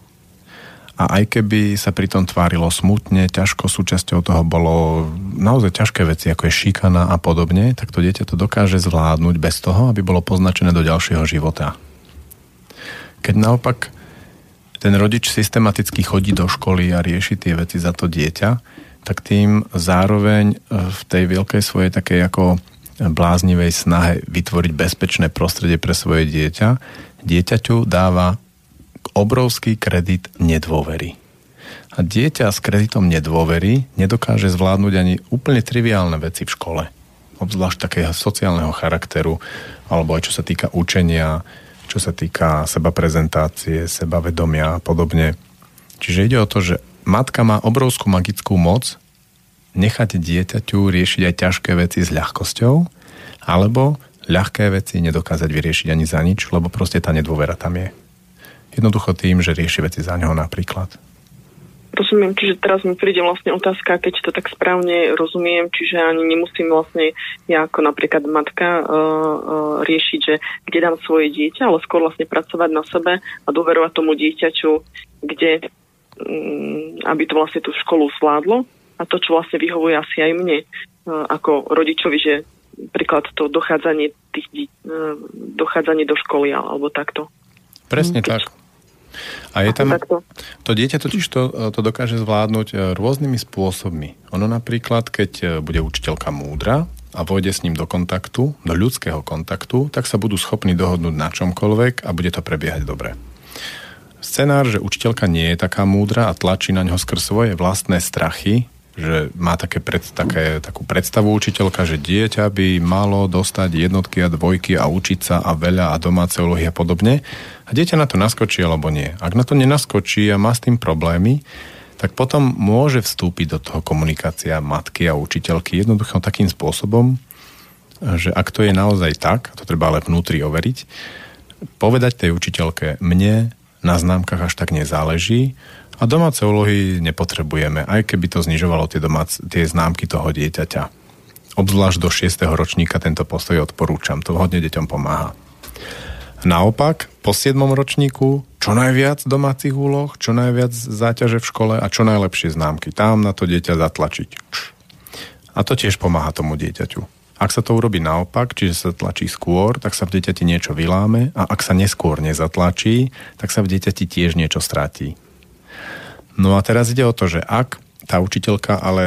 A aj keby sa pri tom tvárilo smutne, ťažko súčasťou toho bolo naozaj ťažké veci, ako je šikana a podobne, tak to dieťa to dokáže zvládnuť bez toho, aby bolo poznačené do ďalšieho života. Keď naopak ten rodič systematicky chodí do školy a rieši tie veci za to dieťa, tak tým zároveň v tej veľkej svojej takej ako bláznivej snahe vytvoriť bezpečné prostredie pre svoje dieťa, dieťaťu dáva obrovský kredit nedôvery. A dieťa s kreditom nedôvery nedokáže zvládnuť ani úplne triviálne veci v škole. Obzvlášť takého sociálneho charakteru, alebo aj čo sa týka učenia, čo sa týka seba prezentácie, sebavedomia a podobne. Čiže ide o to, že matka má obrovskú magickú moc nechať dieťaťu riešiť aj ťažké veci s ľahkosťou, alebo ľahké veci nedokázať vyriešiť ani za nič, lebo proste tá nedôvera tam je. Jednoducho tým, že rieši veci za ňoho napríklad. Rozumiem, čiže teraz mi príde vlastne otázka, keď to tak správne rozumiem, čiže ani nemusím vlastne ja ako napríklad matka uh, uh, riešiť, že kde dám svoje dieťa, ale skôr vlastne pracovať na sebe a dôverovať tomu dieťaťu, kde um, aby to vlastne tú školu zvládlo a to, čo vlastne vyhovuje asi aj mne uh, ako rodičovi, že príklad to dochádzanie, tých, uh, dochádzanie do školy alebo takto. Presne Keď... tak. A je tam, to dieťa totiž to, uh, to dokáže zvládnuť rôznymi spôsobmi. Ono napríklad, keď bude učiteľka múdra a vojde s ním do kontaktu, do ľudského kontaktu, tak sa budú schopní dohodnúť na čomkoľvek a bude to prebiehať dobre. Scenár, že učiteľka nie je taká múdra a tlačí na ňo skrz svoje vlastné strachy, že má také pred, také, takú predstavu učiteľka, že dieťa by malo dostať jednotky a dvojky a učiť sa a veľa a domáce úlohy a podobne. A dieťa na to naskočí alebo nie. Ak na to nenaskočí a má s tým problémy, tak potom môže vstúpiť do toho komunikácia matky a učiteľky jednoducho takým spôsobom, že ak to je naozaj tak, to treba ale vnútri overiť, povedať tej učiteľke, mne na známkach až tak nezáleží, a domáce úlohy nepotrebujeme, aj keby to znižovalo tie, domác, tie známky toho dieťaťa. Obzvlášť do 6. ročníka tento postoj odporúčam, to hodne deťom pomáha. Naopak, po 7. ročníku čo najviac domácich úloh, čo najviac záťaže v škole a čo najlepšie známky. Tam na to dieťa zatlačiť. A to tiež pomáha tomu dieťaťu. Ak sa to urobí naopak, čiže sa tlačí skôr, tak sa v dieťati niečo vyláme a ak sa neskôr nezatlačí, tak sa v dieťati tiež niečo stratí. No a teraz ide o to, že ak tá učiteľka ale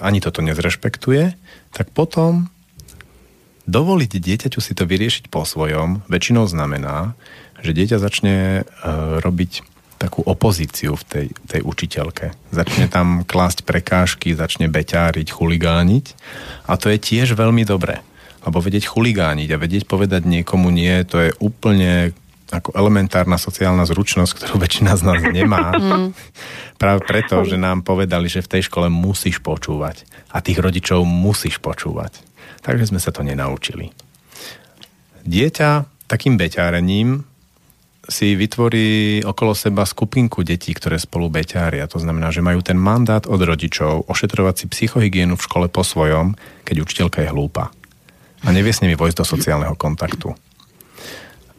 ani toto nezrešpektuje, tak potom dovoliť dieťaťu si to vyriešiť po svojom väčšinou znamená, že dieťa začne e, robiť takú opozíciu v tej, tej učiteľke. Začne tam klásť prekážky, začne beťáriť, chuligániť a to je tiež veľmi dobré. Lebo vedieť chuligániť a vedieť povedať niekomu nie, to je úplne ako elementárna sociálna zručnosť, ktorú väčšina z nás nemá. Mm. Práve preto, že nám povedali, že v tej škole musíš počúvať a tých rodičov musíš počúvať. Takže sme sa to nenaučili. Dieťa takým beťárením si vytvorí okolo seba skupinku detí, ktoré spolu beťária. To znamená, že majú ten mandát od rodičov ošetrovať si psychohygienu v škole po svojom, keď učiteľka je hlúpa. A nevie s nimi vojsť do sociálneho kontaktu.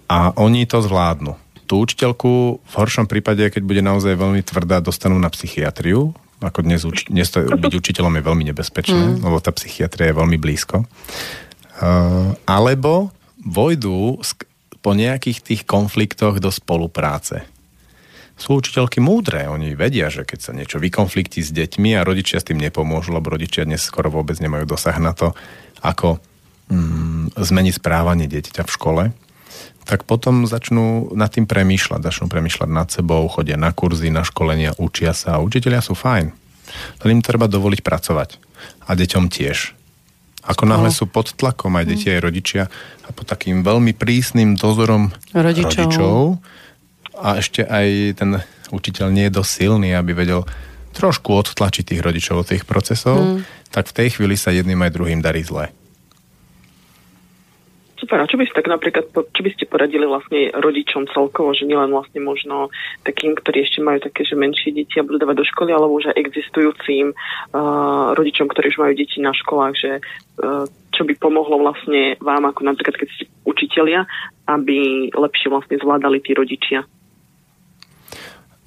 A oni to zvládnu. Tú učiteľku v horšom prípade, keď bude naozaj veľmi tvrdá, dostanú na psychiatriu. Ako dnes, uči- dnes to, byť učiteľom je veľmi nebezpečné, mm. lebo tá psychiatria je veľmi blízko. Uh, alebo vojdu po nejakých tých konfliktoch do spolupráce. Sú učiteľky múdre, oni vedia, že keď sa niečo vykonfliktí s deťmi a rodičia s tým nepomôžu, lebo rodičia dnes skoro vôbec nemajú dosah na to, ako mm, zmeniť správanie dieťaťa v škole, tak potom začnú nad tým premýšľať, začnú premýšľať nad sebou, chodia na kurzy, na školenia, učia sa a učiteľia sú fajn. Len im treba dovoliť pracovať. A deťom tiež. Ako náhle no. sú pod tlakom aj deti, aj rodičia a pod takým veľmi prísnym dozorom rodičov. rodičov a ešte aj ten učiteľ nie je dosť silný, aby vedel trošku odtlačiť tých rodičov od tých procesov, mm. tak v tej chvíli sa jedným aj druhým darí zle. Super, a čo by ste tak napríklad, čo by ste poradili vlastne rodičom celkovo, že nielen vlastne možno takým, ktorí ešte majú také, že menšie deti a budú dávať do školy, alebo už aj existujúcim uh, rodičom, ktorí už majú deti na školách, že uh, čo by pomohlo vlastne vám, ako napríklad keď ste učitelia, aby lepšie vlastne zvládali tí rodičia?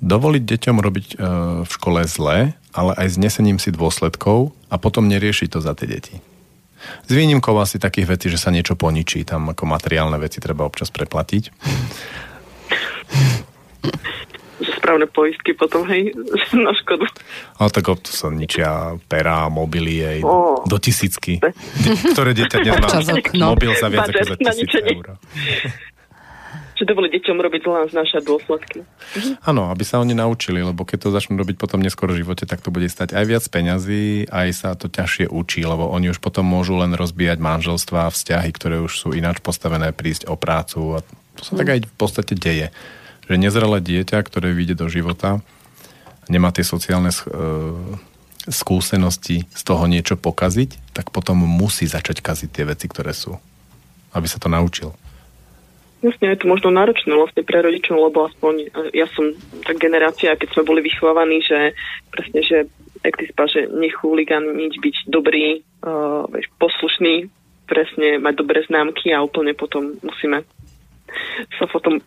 Dovoliť deťom robiť uh, v škole zle, ale aj s nesením si dôsledkov a potom neriešiť to za tie deti. S výnimkou asi takých vecí, že sa niečo poničí, tam ako materiálne veci treba občas preplatiť. správne poistky potom, hej, na škodu. Ale tak to sa ničia pera, mobily, oh. do tisícky, ktoré dieťa dnes má mobil za viac ako za tisíc eur že dovoli deťom robiť zle a znášať dôsledky. Áno, aby sa oni naučili, lebo keď to začnú robiť potom neskôr v živote, tak to bude stať aj viac peňazí, aj sa to ťažšie učí, lebo oni už potom môžu len rozbíjať a vzťahy, ktoré už sú ináč postavené, prísť o prácu a to sa tak aj v podstate deje. Že nezrelé dieťa, ktoré vyjde do života, nemá tie sociálne e, skúsenosti z toho niečo pokaziť, tak potom musí začať kaziť tie veci, ktoré sú. Aby sa to naučil. Jasne, je to možno náročné vlastne pre rodičov, lebo aspoň e, ja som tak generácia, keď sme boli vychovávaní, že presne, že jak ty spá, že nechuligan nič byť dobrý, uh, vieš, poslušný, presne mať dobré známky a úplne potom musíme sa potom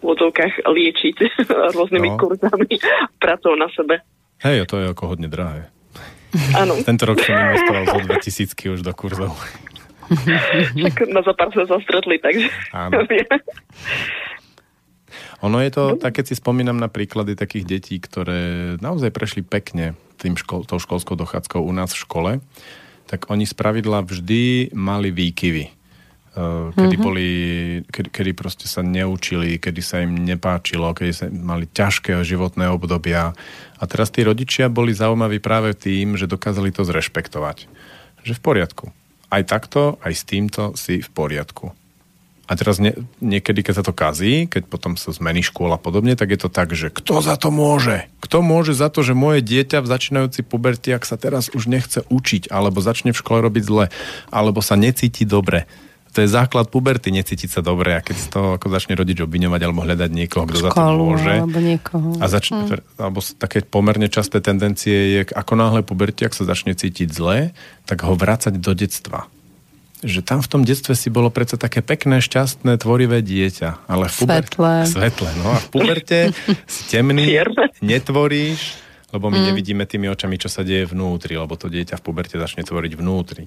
v odzovkách liečiť rôznymi no. kurzami pracou na sebe. Hej, to je ako hodne drahé. Áno. Tento rok som investoval zo 2000 už do kurzov tak na za pár sa zastretli, takže... Áno. ono je to, tak keď si spomínam na príklady takých detí, ktoré naozaj prešli pekne tým škol, tou školskou dochádzkou u nás v škole, tak oni z pravidla vždy mali výkyvy. E, kedy mm-hmm. boli, kedy, kedy proste sa neučili, kedy sa im nepáčilo, kedy sa mali ťažké životné obdobia. A teraz tí rodičia boli zaujímaví práve tým, že dokázali to zrešpektovať. Že v poriadku aj takto, aj s týmto si v poriadku. A teraz nie, niekedy, keď sa to kazí, keď potom sa zmení škôl a podobne, tak je to tak, že kto za to môže? Kto môže za to, že moje dieťa v začínajúci pubertiak sa teraz už nechce učiť, alebo začne v škole robiť zle, alebo sa necíti dobre? To je základ puberty, necítiť sa dobre a keď to ako začne rodič obviňovať alebo hľadať niekoho, kto za to môže. Alebo niekoho. A začne, hmm. alebo také pomerne časté tendencie je, ako náhle pubertiak sa začne cítiť zle, tak ho vrácať do detstva že tam v tom detstve si bolo predsa také pekné, šťastné, tvorivé dieťa. Ale v puber... Svetlé. Svetlé, no a v puberte si temný, netvoríš, lebo my mm. nevidíme tými očami, čo sa deje vnútri, lebo to dieťa v puberte začne tvoriť vnútri.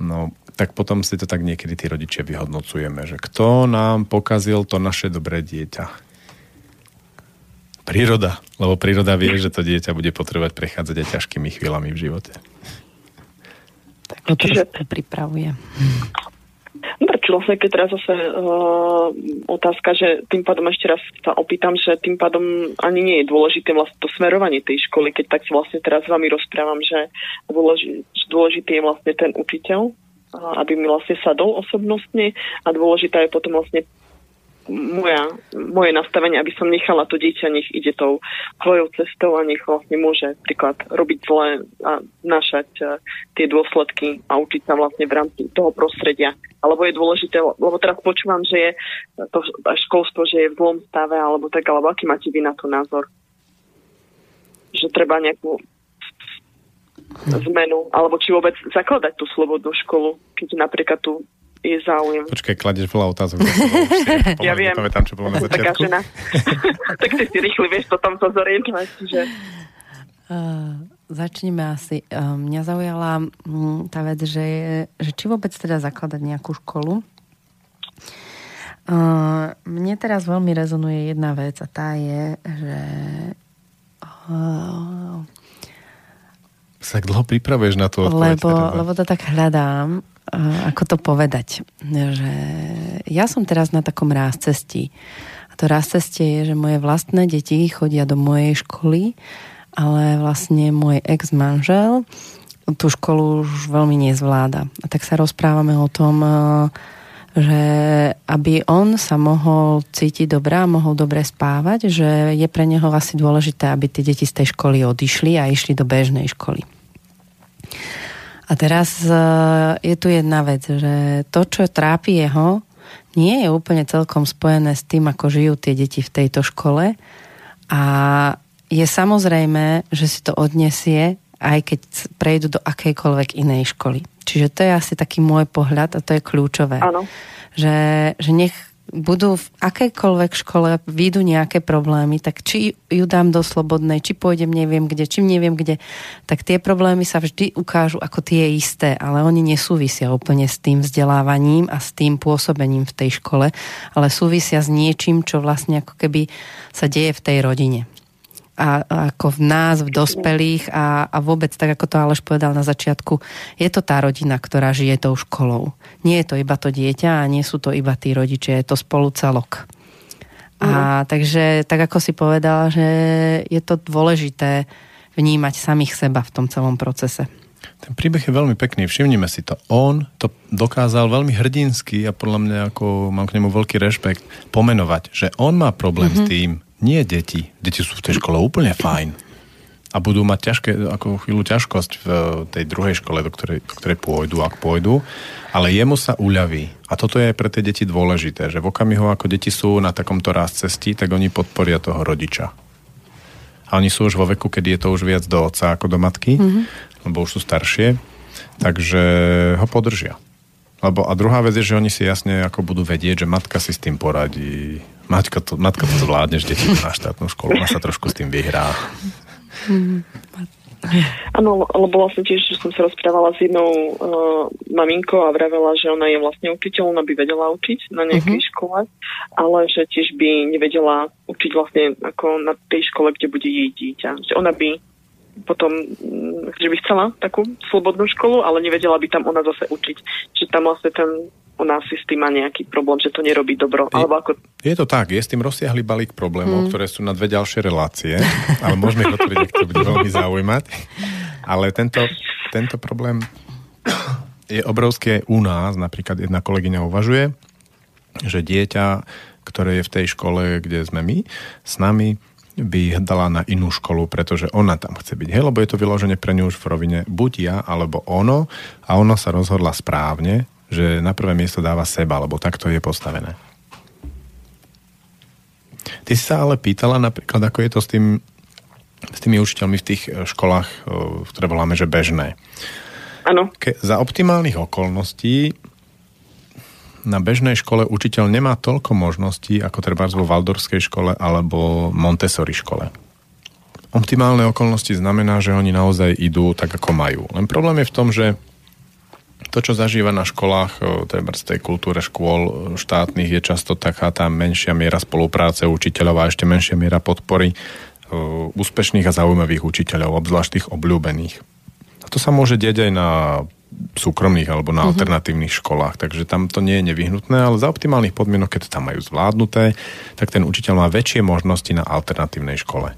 No, tak potom si to tak niekedy tí rodičia vyhodnocujeme, že kto nám pokazil to naše dobré dieťa. Príroda, lebo príroda vie, že to dieťa bude potrebovať prechádzať aj ťažkými chvíľami v živote. Tak to Čiže... pripravuje. Prečo vlastne, keď teraz zase uh, otázka, že tým pádom ešte raz sa opýtam, že tým pádom ani nie je dôležité vlastne to smerovanie tej školy, keď tak vlastne teraz s vami rozprávam, že dôležitý, dôležitý je vlastne ten učiteľ, aby mi vlastne sadol osobnostne a dôležitá je potom vlastne moja, moje nastavenie, aby som nechala to dieťa, nech ide tou svojou cestou a nech vlastne môže príklad robiť zle a našať uh, tie dôsledky a učiť sa vlastne v rámci toho prostredia. Alebo je dôležité, lebo teraz počúvam, že je to školstvo, že je v zlom stave, alebo tak, alebo aký máte vy na to názor? Že treba nejakú zmenu, alebo či vôbec zakladať tú slobodnú školu, keď napríklad tu je záujem. Počkaj, kladeš veľa otázok. ja viem. Pamätám, čo bolo na začiatku. Taká žena. tak ty si rýchli vieš potom to zorientovať. Že... Uh, začneme asi. Uh, mňa zaujala um, tá vec, že, že či vôbec teda zakladať nejakú školu. Uh, mne teraz veľmi rezonuje jedna vec a tá je, že uh, sa tak dlho pripravuješ na to odpoveď. Lebo, lebo to tak hľadám ako to povedať, že ja som teraz na takom ráz cestí. A to ráz cestie je, že moje vlastné deti chodia do mojej školy, ale vlastne môj ex-manžel tú školu už veľmi nezvláda. A tak sa rozprávame o tom, že aby on sa mohol cítiť dobrá, mohol dobre spávať, že je pre neho asi dôležité, aby tie deti z tej školy odišli a išli do bežnej školy. A teraz e, je tu jedna vec, že to, čo trápi jeho, nie je úplne celkom spojené s tým, ako žijú tie deti v tejto škole. A je samozrejme, že si to odnesie, aj keď prejdú do akejkoľvek inej školy. Čiže to je asi taký môj pohľad a to je kľúčové. Áno. Že, že nech budú v akejkoľvek škole výjdu nejaké problémy, tak či ju dám do slobodnej, či pôjdem neviem kde, čím neviem kde, tak tie problémy sa vždy ukážu ako tie isté, ale oni nesúvisia úplne s tým vzdelávaním a s tým pôsobením v tej škole, ale súvisia s niečím, čo vlastne ako keby sa deje v tej rodine a, ako v nás, v dospelých a, a vôbec, tak ako to Aleš povedal na začiatku, je to tá rodina, ktorá žije tou školou. Nie je to iba to dieťa a nie sú to iba tí rodičia, je to spolu celok. A mm. takže, tak ako si povedal, že je to dôležité vnímať samých seba v tom celom procese. Ten príbeh je veľmi pekný, všimnime si to. On to dokázal veľmi hrdinsky a podľa mňa ako mám k nemu veľký rešpekt pomenovať, že on má problém mm-hmm. s tým, nie deti. Deti sú v tej škole úplne fajn. A budú mať ťažké, ako chvíľu ťažkosť v tej druhej škole, do ktorej, do ktorej pôjdu, ak pôjdu. Ale jemu sa uľaví. A toto je pre tie deti dôležité, že v okamihu, ako deti sú na takomto raz cestí, tak oni podporia toho rodiča. A oni sú už vo veku, kedy je to už viac do otca ako do matky, mm-hmm. lebo už sú staršie, takže ho podržia. Lebo a druhá vec je, že oni si jasne ako budú vedieť, že matka si s tým poradí. Matka to, matka to zvládne, že deti na štátnu školu, ona sa trošku s tým vyhrá. Áno, lebo vlastne tiež som sa rozprávala s jednou uh, maminkou a vravela, že ona je vlastne učiteľ, ona by vedela učiť na nejakej uh-huh. škole, ale že tiež by nevedela učiť vlastne ako na tej škole, kde bude jej dieťa. Že ona by potom, mm, že by chcela takú slobodnú školu, ale nevedela by tam ona zase učiť. Čiže tam vlastne ten u nás si s tým má nejaký problém, že to nerobí dobro. Je, Alebo ako... je to tak, je s tým rozsiahly balík problémov, mm. ktoré sú na dve ďalšie relácie, ale môžeme ich otvoriť, ak to bude veľmi zaujímať. Ale tento, tento problém je obrovský aj u nás. Napríklad jedna kolegyňa uvažuje, že dieťa, ktoré je v tej škole, kde sme my, s nami by dala na inú školu, pretože ona tam chce byť. Hej, lebo je to vyloženie pre ňu už v rovine buď ja, alebo ono a ono sa rozhodla správne, že na prvé miesto dáva seba, lebo takto je postavené. Ty si sa ale pýtala napríklad, ako je to s, tým, s tými učiteľmi v tých e, školách, e, ktoré voláme, že bežné. Áno. Za optimálnych okolností na bežnej škole učiteľ nemá toľko možností, ako treba vo Valdorskej škole alebo Montessori škole. Optimálne okolnosti znamená, že oni naozaj idú tak, ako majú. Len problém je v tom, že to, čo zažíva na školách, treba z tej kultúre škôl štátnych, je často taká tá menšia miera spolupráce učiteľov a ešte menšia miera podpory úspešných a zaujímavých učiteľov, obzvlášť tých obľúbených. A to sa môže deť aj na súkromných alebo na uh-huh. alternatívnych školách. Takže tam to nie je nevyhnutné, ale za optimálnych podmienok, keď to tam majú zvládnuté, tak ten učiteľ má väčšie možnosti na alternatívnej škole.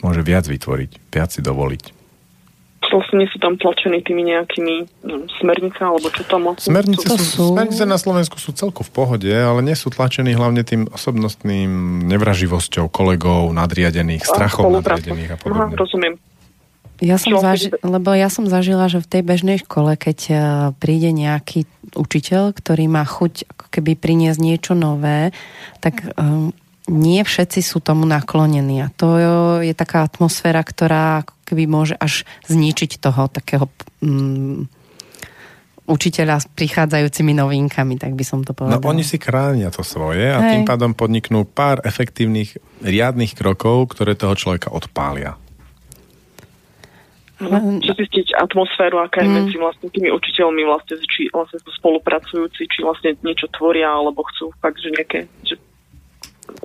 Môže viac vytvoriť, viac si dovoliť. vlastne sú tam tlačení tými nejakými neviem, smernica, alebo čo tam vlastne Smernice, sú, sú. smernice na Slovensku sú celku v pohode, ale nie sú tlačení hlavne tým osobnostným nevraživosťou kolegov, nadriadených, strachom nadriadených a Aha, podobne. rozumiem. Ja som Čo zaži- lebo ja som zažila, že v tej bežnej škole, keď eh, príde nejaký učiteľ, ktorý má chuť ako keby priniesť niečo nové, tak um, nie všetci sú tomu naklonení. A to je taká atmosféra, ktorá ako keby môže až zničiť toho takého um, učiteľa s prichádzajúcimi novinkami, tak by som to No povedala. oni si kránia to svoje a Hej. tým pádom podniknú pár efektívnych riadnych krokov, ktoré toho človeka odpália. Len- Či zistiť atmosféru, aká je Mm. medzi vlastne tými učiteľmi, vlastne, či vlastne sú spolupracujúci, či vlastne niečo tvoria, alebo chcú fakt, že nejaké... Že...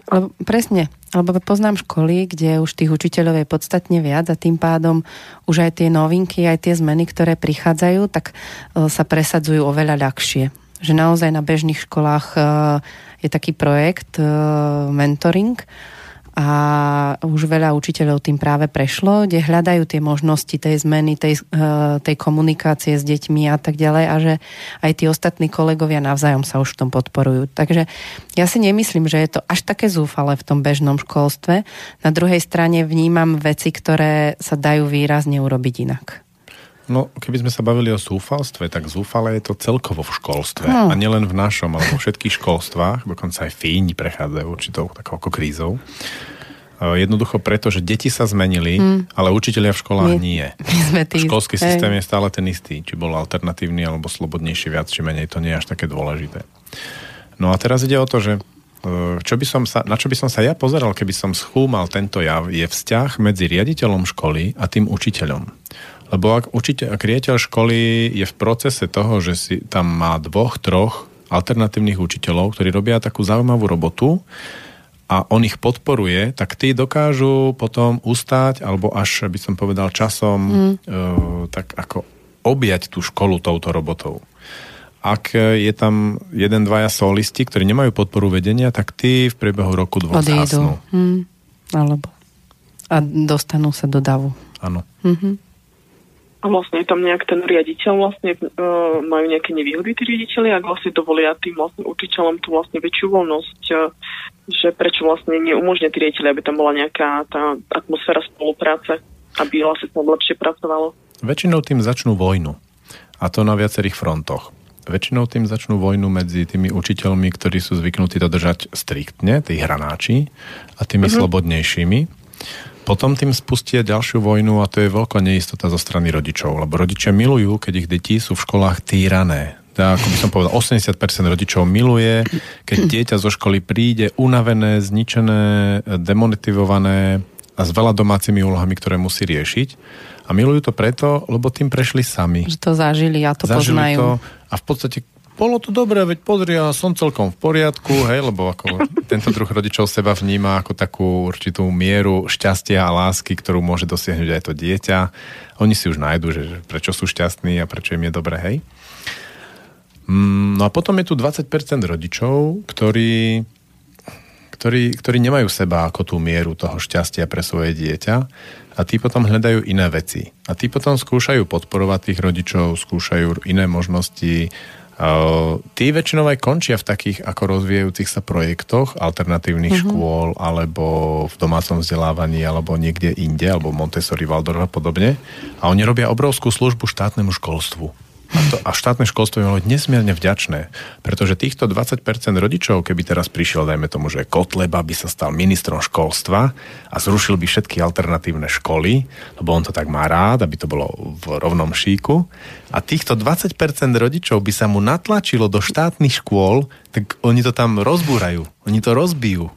Lebo, presne, lebo poznám školy, kde už tých učiteľov je podstatne viac a tým pádom už aj tie novinky, aj tie zmeny, ktoré prichádzajú, tak e, sa presadzujú oveľa ľahšie. Že naozaj na bežných školách e, je taký projekt e, mentoring a už veľa učiteľov tým práve prešlo, kde hľadajú tie možnosti tej zmeny, tej, e, tej komunikácie s deťmi a tak ďalej a že aj tí ostatní kolegovia navzájom sa už v tom podporujú. Takže ja si nemyslím, že je to až také zúfale v tom bežnom školstve. Na druhej strane vnímam veci, ktoré sa dajú výrazne urobiť inak. No, keby sme sa bavili o zúfalstve, tak zúfale je to celkovo v školstve. No. A nielen v našom, ale vo všetkých školstvách, dokonca aj Fíni prechádzajú určitou takou ako krízou. E, Jednoducho preto, že deti sa zmenili, ale učiteľia v školách My- nie. My sme tí... Školský hej. systém je stále ten istý. Či bol alternatívny alebo slobodnejší viac, či menej, to nie je až také dôležité. No a teraz ide o to, že e, čo by som sa, na čo by som sa ja pozeral, keby som schúmal tento jav, je vzťah medzi riaditeľom školy a tým učiteľom. Lebo ak, učiteľ, ak riaditeľ školy je v procese toho, že si tam má dvoch, troch alternatívnych učiteľov, ktorí robia takú zaujímavú robotu a on ich podporuje, tak tí dokážu potom ustať, alebo až by som povedal časom, mm. e, tak ako objať tú školu touto robotou. Ak je tam jeden, dvaja solisti, ktorí nemajú podporu vedenia, tak tí v priebehu roku dvoch zhasnú. Hm, alebo a dostanú sa do davu. Áno. Mhm. A vlastne tam nejak ten riaditeľ, vlastne uh, majú nejaké nevýhody tí riaditeľi, ak vlastne dovolia tým vlastne učiteľom tú vlastne väčšiu voľnosť, uh, že prečo vlastne neumožnia tí riaditeľi, aby tam bola nejaká tá atmosféra spolupráce, aby vlastne sa lepšie pracovalo. Väčšinou tým začnú vojnu. A to na viacerých frontoch. Väčšinou tým začnú vojnu medzi tými učiteľmi, ktorí sú zvyknutí to držať striktne, tí hranáči, a tými uh-huh. slobodnejšími. Potom tým spustia ďalšiu vojnu a to je veľká neistota zo strany rodičov, lebo rodičia milujú, keď ich deti sú v školách týrané. Tá, ako by som povedal, 80% rodičov miluje, keď dieťa zo školy príde unavené, zničené, demotivované a s veľa domácimi úlohami, ktoré musí riešiť. A milujú to preto, lebo tým prešli sami. Že to zažili a to Zažili poznajú. to a v podstate bolo to dobré, veď pozri, ja som celkom v poriadku, hej, lebo ako tento druh rodičov seba vníma ako takú určitú mieru šťastia a lásky, ktorú môže dosiahnuť aj to dieťa. Oni si už nájdu, že prečo sú šťastní a prečo im je dobre, hej. Mm, No a potom je tu 20% rodičov, ktorí, ktorí, ktorí nemajú seba ako tú mieru toho šťastia pre svoje dieťa a tí potom hľadajú iné veci. A tí potom skúšajú podporovať tých rodičov, skúšajú iné možnosti. Tí väčšinou aj končia v takých ako rozvíjajúcich sa projektoch alternatívnych mm-hmm. škôl alebo v domácom vzdelávaní alebo niekde inde, alebo Montessori, Waldorf a podobne. A oni robia obrovskú službu štátnemu školstvu. A, to, a štátne školstvo je malo nesmierne vďačné, pretože týchto 20% rodičov, keby teraz prišiel, dajme tomu, že Kotleba by sa stal ministrom školstva a zrušil by všetky alternatívne školy, lebo on to tak má rád, aby to bolo v rovnom šíku. A týchto 20% rodičov by sa mu natlačilo do štátnych škôl, tak oni to tam rozbúrajú, oni to rozbijú.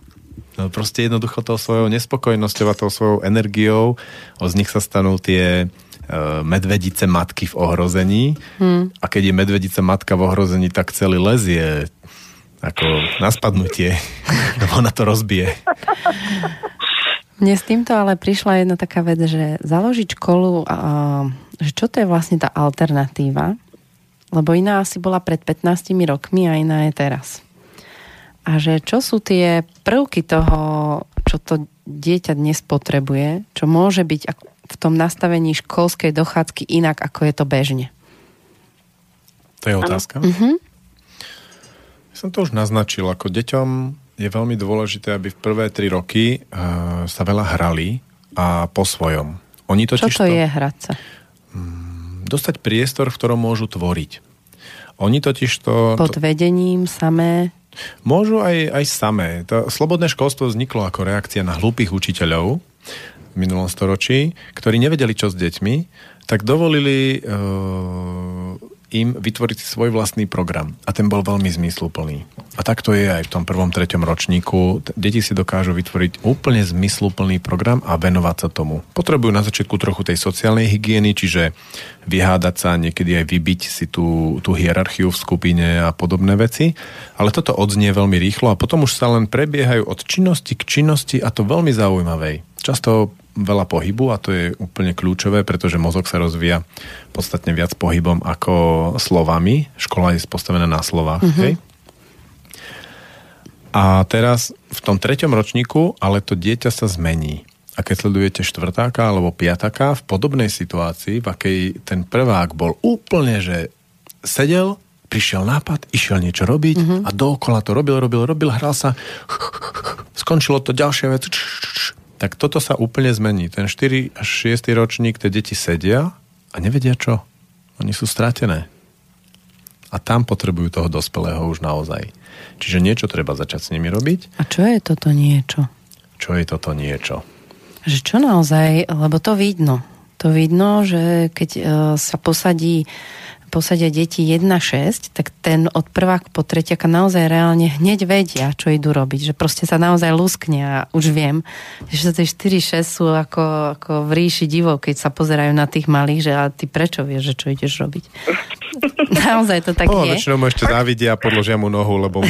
No proste jednoducho tou svojou nespokojnosťou a tou svojou energiou z nich sa stanú tie medvedice matky v ohrození hmm. a keď je medvedica matka v ohrození, tak celý les je ako na spadnutie, lebo ona to rozbije. Mne s týmto ale prišla jedna taká vec, že založiť školu, a, že čo to je vlastne tá alternatíva, lebo iná asi bola pred 15 rokmi a iná je teraz. A že čo sú tie prvky toho, čo to dieťa dnes potrebuje, čo môže byť v tom nastavení školskej dochádzky inak, ako je to bežne? To je otázka. Uh-huh. Ja som to už naznačil, ako deťom je veľmi dôležité, aby v prvé tri roky uh, sa veľa hrali a po svojom. Oni totiž Čo to, to je hrať sa? Um, dostať priestor, v ktorom môžu tvoriť. Oni totiž to... Pod vedením samé? Môžu aj, aj samé. To slobodné školstvo vzniklo ako reakcia na hlúpych učiteľov v minulom storočí, ktorí nevedeli, čo s deťmi, tak dovolili uh, im vytvoriť svoj vlastný program. A ten bol veľmi zmysluplný. A tak to je aj v tom prvom, treťom ročníku. Deti si dokážu vytvoriť úplne zmysluplný program a venovať sa tomu. Potrebujú na začiatku trochu tej sociálnej hygieny, čiže vyhádať sa, niekedy aj vybiť si tú, tú hierarchiu v skupine a podobné veci. Ale toto odznie veľmi rýchlo a potom už sa len prebiehajú od činnosti k činnosti a to veľmi zaujímavej. Často veľa pohybu a to je úplne kľúčové, pretože mozog sa rozvíja podstatne viac pohybom ako slovami. Škola je postavená na slovách. Mm-hmm. Hej? A teraz v tom treťom ročníku, ale to dieťa sa zmení. A keď sledujete štvrtáka alebo piataka v podobnej situácii, v akej ten prvák bol úplne, že sedel, prišiel nápad, išiel niečo robiť mm-hmm. a dookola to robil, robil, robil, hral sa, skončilo to ďalšia vec, tak toto sa úplne zmení. Ten 4 až 6 ročník, tie deti sedia a nevedia čo. Oni sú stratené. A tam potrebujú toho dospelého už naozaj. Čiže niečo treba začať s nimi robiť. A čo je toto niečo? Čo je toto niečo? Že čo naozaj, lebo to vidno. To vidno, že keď uh, sa posadí posadia deti 1-6, tak ten od prvák po tretiaka naozaj reálne hneď vedia, čo idú robiť. Že proste sa naozaj luskne a už viem, že tie 4-6 sú ako, ako v ríši divov, keď sa pozerajú na tých malých, že a ty prečo vieš, že čo ideš robiť? naozaj to tak no, je. Väčšinou mu ešte závidia a podložia mu nohu, lebo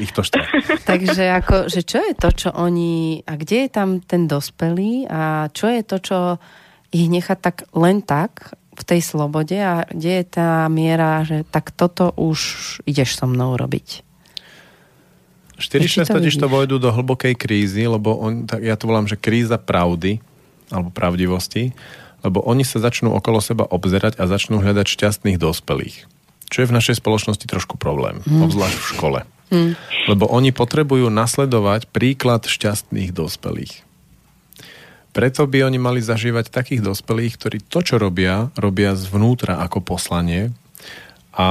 ich to štve. Takže ako, že čo je to, čo oni, a kde je tam ten dospelý a čo je to, čo ich nechá tak len tak v tej slobode a kde je tá miera, že tak toto už ideš so mnou robiť. 4-6 totiž to vojdu do hlbokej krízy, lebo on, tak ja to volám, že kríza pravdy alebo pravdivosti, lebo oni sa začnú okolo seba obzerať a začnú hľadať šťastných dospelých. Čo je v našej spoločnosti trošku problém, hmm. obzvlášť v škole. Hmm. Lebo oni potrebujú nasledovať príklad šťastných dospelých. Preto by oni mali zažívať takých dospelých, ktorí to, čo robia, robia zvnútra ako poslanie a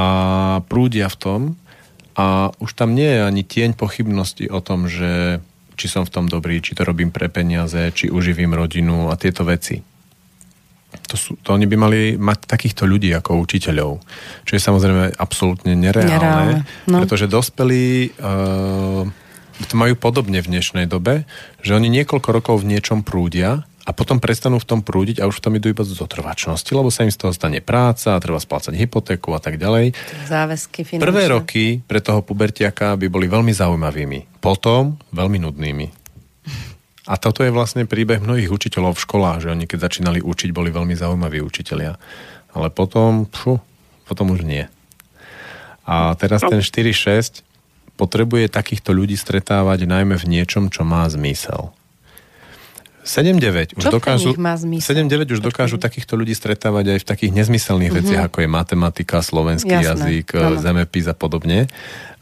prúdia v tom a už tam nie je ani tieň pochybnosti o tom, že či som v tom dobrý, či to robím pre peniaze, či uživím rodinu a tieto veci. To, sú, to oni by mali mať takýchto ľudí ako učiteľov, čo je samozrejme absolútne nereálne, nereálne no. pretože dospelí uh, to majú podobne v dnešnej dobe, že oni niekoľko rokov v niečom prúdia a potom prestanú v tom prúdiť a už v tom idú iba z zotrvačnosti, lebo sa im z toho stane práca, treba splácať hypotéku a tak ďalej. Záväzky finančné. Prvé roky pre toho pubertiaka by boli veľmi zaujímavými. Potom veľmi nudnými. A toto je vlastne príbeh mnohých učiteľov v školách, že oni keď začínali učiť, boli veľmi zaujímaví učitelia. Ale potom, pšu, potom už nie. A teraz ten 4-6 potrebuje takýchto ľudí stretávať najmä v niečom, čo má zmysel. 7-9 už, dokážu, 7-9 už dokážu takýchto ľudí stretávať aj v takých nezmyselných mm-hmm. veciach, ako je matematika, slovenský Jasné, jazyk, áno. zemepis a podobne.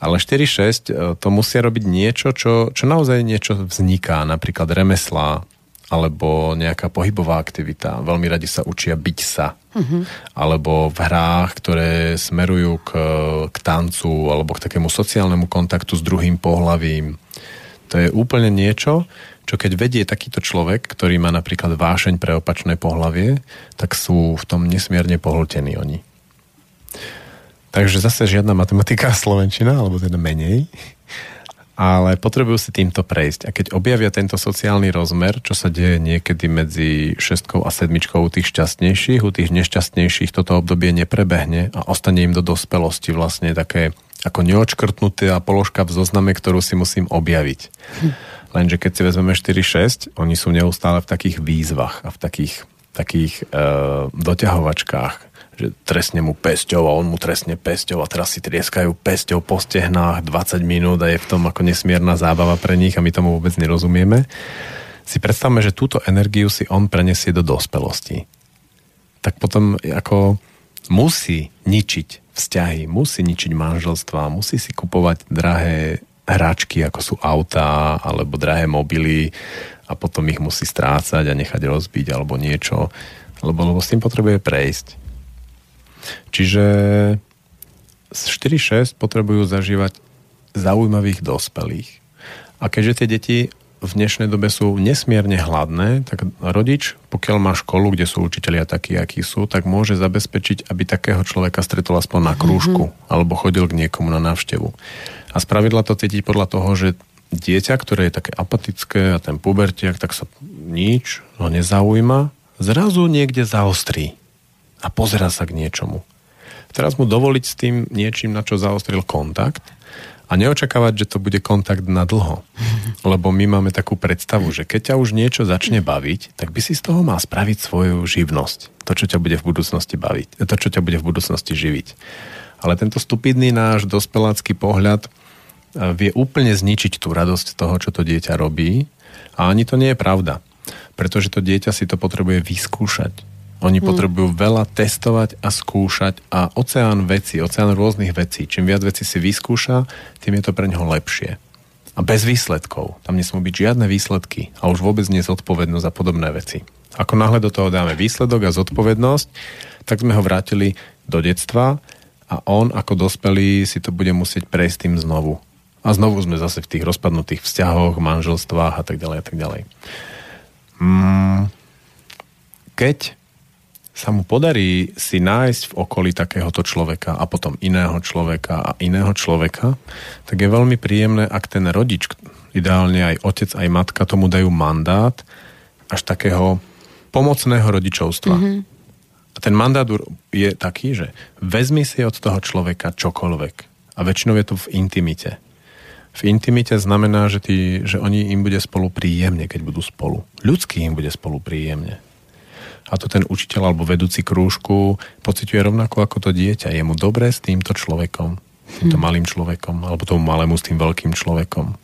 Ale 4-6 e, to musia robiť niečo, čo, čo naozaj niečo vzniká, napríklad remeslá, alebo nejaká pohybová aktivita. Veľmi radi sa učia byť sa. Uh-huh. Alebo v hrách, ktoré smerujú k, k tancu alebo k takému sociálnemu kontaktu s druhým pohlavím. To je úplne niečo, čo keď vedie takýto človek, ktorý má napríklad vášeň pre opačné pohlavie, tak sú v tom nesmierne pohltení oni. Takže zase žiadna matematika a slovenčina, alebo teda menej ale potrebujú si týmto prejsť. A keď objavia tento sociálny rozmer, čo sa deje niekedy medzi šestkou a sedmičkou u tých šťastnejších, u tých nešťastnejších toto obdobie neprebehne a ostane im do dospelosti vlastne také ako neočkrtnutá položka v zozname, ktorú si musím objaviť. Lenže keď si vezmeme 4-6, oni sú neustále v takých výzvach a v takých, takých e, doťahovačkách, že trestne mu pesťou a on mu trestne pesťou a teraz si trieskajú pesťou po stehnách 20 minút a je v tom ako nesmierna zábava pre nich a my tomu vôbec nerozumieme. si predstavme, že túto energiu si on prenesie do dospelosti. Tak potom ako musí ničiť vzťahy, musí ničiť manželstva, musí si kupovať drahé hračky, ako sú autá alebo drahé mobily a potom ich musí strácať a nechať rozbiť alebo niečo, lebo, lebo s tým potrebuje prejsť. Čiže z 4-6 potrebujú zažívať zaujímavých dospelých. A keďže tie deti v dnešnej dobe sú nesmierne hladné, tak rodič, pokiaľ má školu, kde sú učitelia takí, akí sú, tak môže zabezpečiť, aby takého človeka stretol aspoň na krúžku mm-hmm. alebo chodil k niekomu na návštevu. A spravidla to cítiť podľa toho, že dieťa, ktoré je také apatické a ten pubertiak, tak sa nič ho nezaujíma, zrazu niekde zaostrí a pozera sa k niečomu. Teraz mu dovoliť s tým niečím, na čo zaostril kontakt a neočakávať, že to bude kontakt na dlho. Lebo my máme takú predstavu, že keď ťa už niečo začne baviť, tak by si z toho mal spraviť svoju živnosť. To, čo ťa bude v budúcnosti baviť. To, čo ťa bude v budúcnosti živiť. Ale tento stupidný náš dospelácky pohľad vie úplne zničiť tú radosť toho, čo to dieťa robí. A ani to nie je pravda. Pretože to dieťa si to potrebuje vyskúšať. Oni hmm. potrebujú veľa testovať a skúšať a oceán veci, oceán rôznych vecí. Čím viac vecí si vyskúša, tým je to pre neho lepšie. A bez výsledkov. Tam nesmú byť žiadne výsledky a už vôbec nie zodpovednosť za podobné veci. Ako náhle do toho dáme výsledok a zodpovednosť, tak sme ho vrátili do detstva a on ako dospelý si to bude musieť prejsť tým znovu. A znovu sme zase v tých rozpadnutých vzťahoch, manželstvách a tak ďalej a tak ďalej. Mm, keď sa mu podarí si nájsť v okolí takéhoto človeka a potom iného človeka a iného človeka, tak je veľmi príjemné, ak ten rodič, ideálne aj otec, aj matka, tomu dajú mandát až takého pomocného rodičovstva. Mm-hmm. A ten mandát je taký, že vezmi si od toho človeka čokoľvek. A väčšinou je to v intimite v intimite znamená, že, tí, že oni im bude spolu príjemne, keď budú spolu. Ľudský im bude spolu príjemne. A to ten učiteľ alebo vedúci krúžku pociťuje rovnako ako to dieťa. Je mu dobré s týmto človekom, týmto hm. malým človekom, alebo tomu malému s tým veľkým človekom.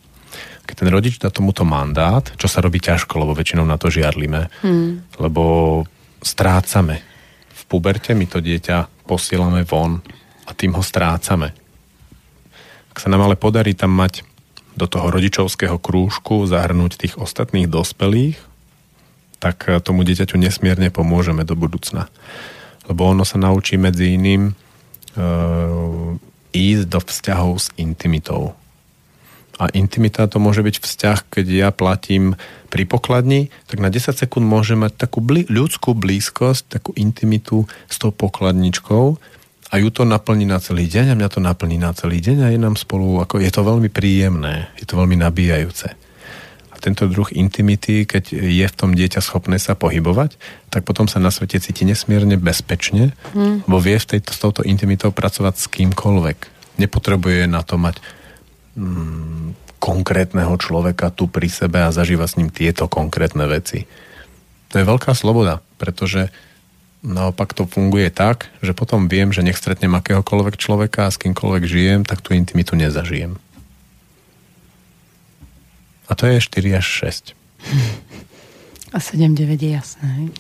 Keď ten rodič dá tomuto mandát, čo sa robí ťažko, lebo väčšinou na to žiarlime, hmm. lebo strácame. V puberte my to dieťa posielame von a tým ho strácame ak sa nám ale podarí tam mať do toho rodičovského krúžku zahrnúť tých ostatných dospelých, tak eh, tomu dieťaťu nesmierne pomôžeme do budúcna. Lebo ono sa naučí medzi iným e, ísť do vzťahov s intimitou. A intimita to môže byť vzťah, keď ja platím pri pokladni, tak na 10 sekúnd môže mať takú bli- ľudskú blízkosť, takú intimitu s tou pokladničkou, a ju to naplní na celý deň a mňa to naplní na celý deň a je nám spolu, ako je to veľmi príjemné, je to veľmi nabíjajúce. A tento druh intimity, keď je v tom dieťa schopné sa pohybovať, tak potom sa na svete cíti nesmierne bezpečne, hmm. bo vie v tejto, s touto intimitou pracovať s kýmkoľvek. Nepotrebuje na to mať mm, konkrétneho človeka tu pri sebe a zažíva s ním tieto konkrétne veci. To je veľká sloboda, pretože Naopak to funguje tak, že potom viem, že nech stretnem akéhokoľvek človeka a s kýmkoľvek žijem, tak tú intimitu nezažijem. A to je 4 až 6. A 7-9 je jasné.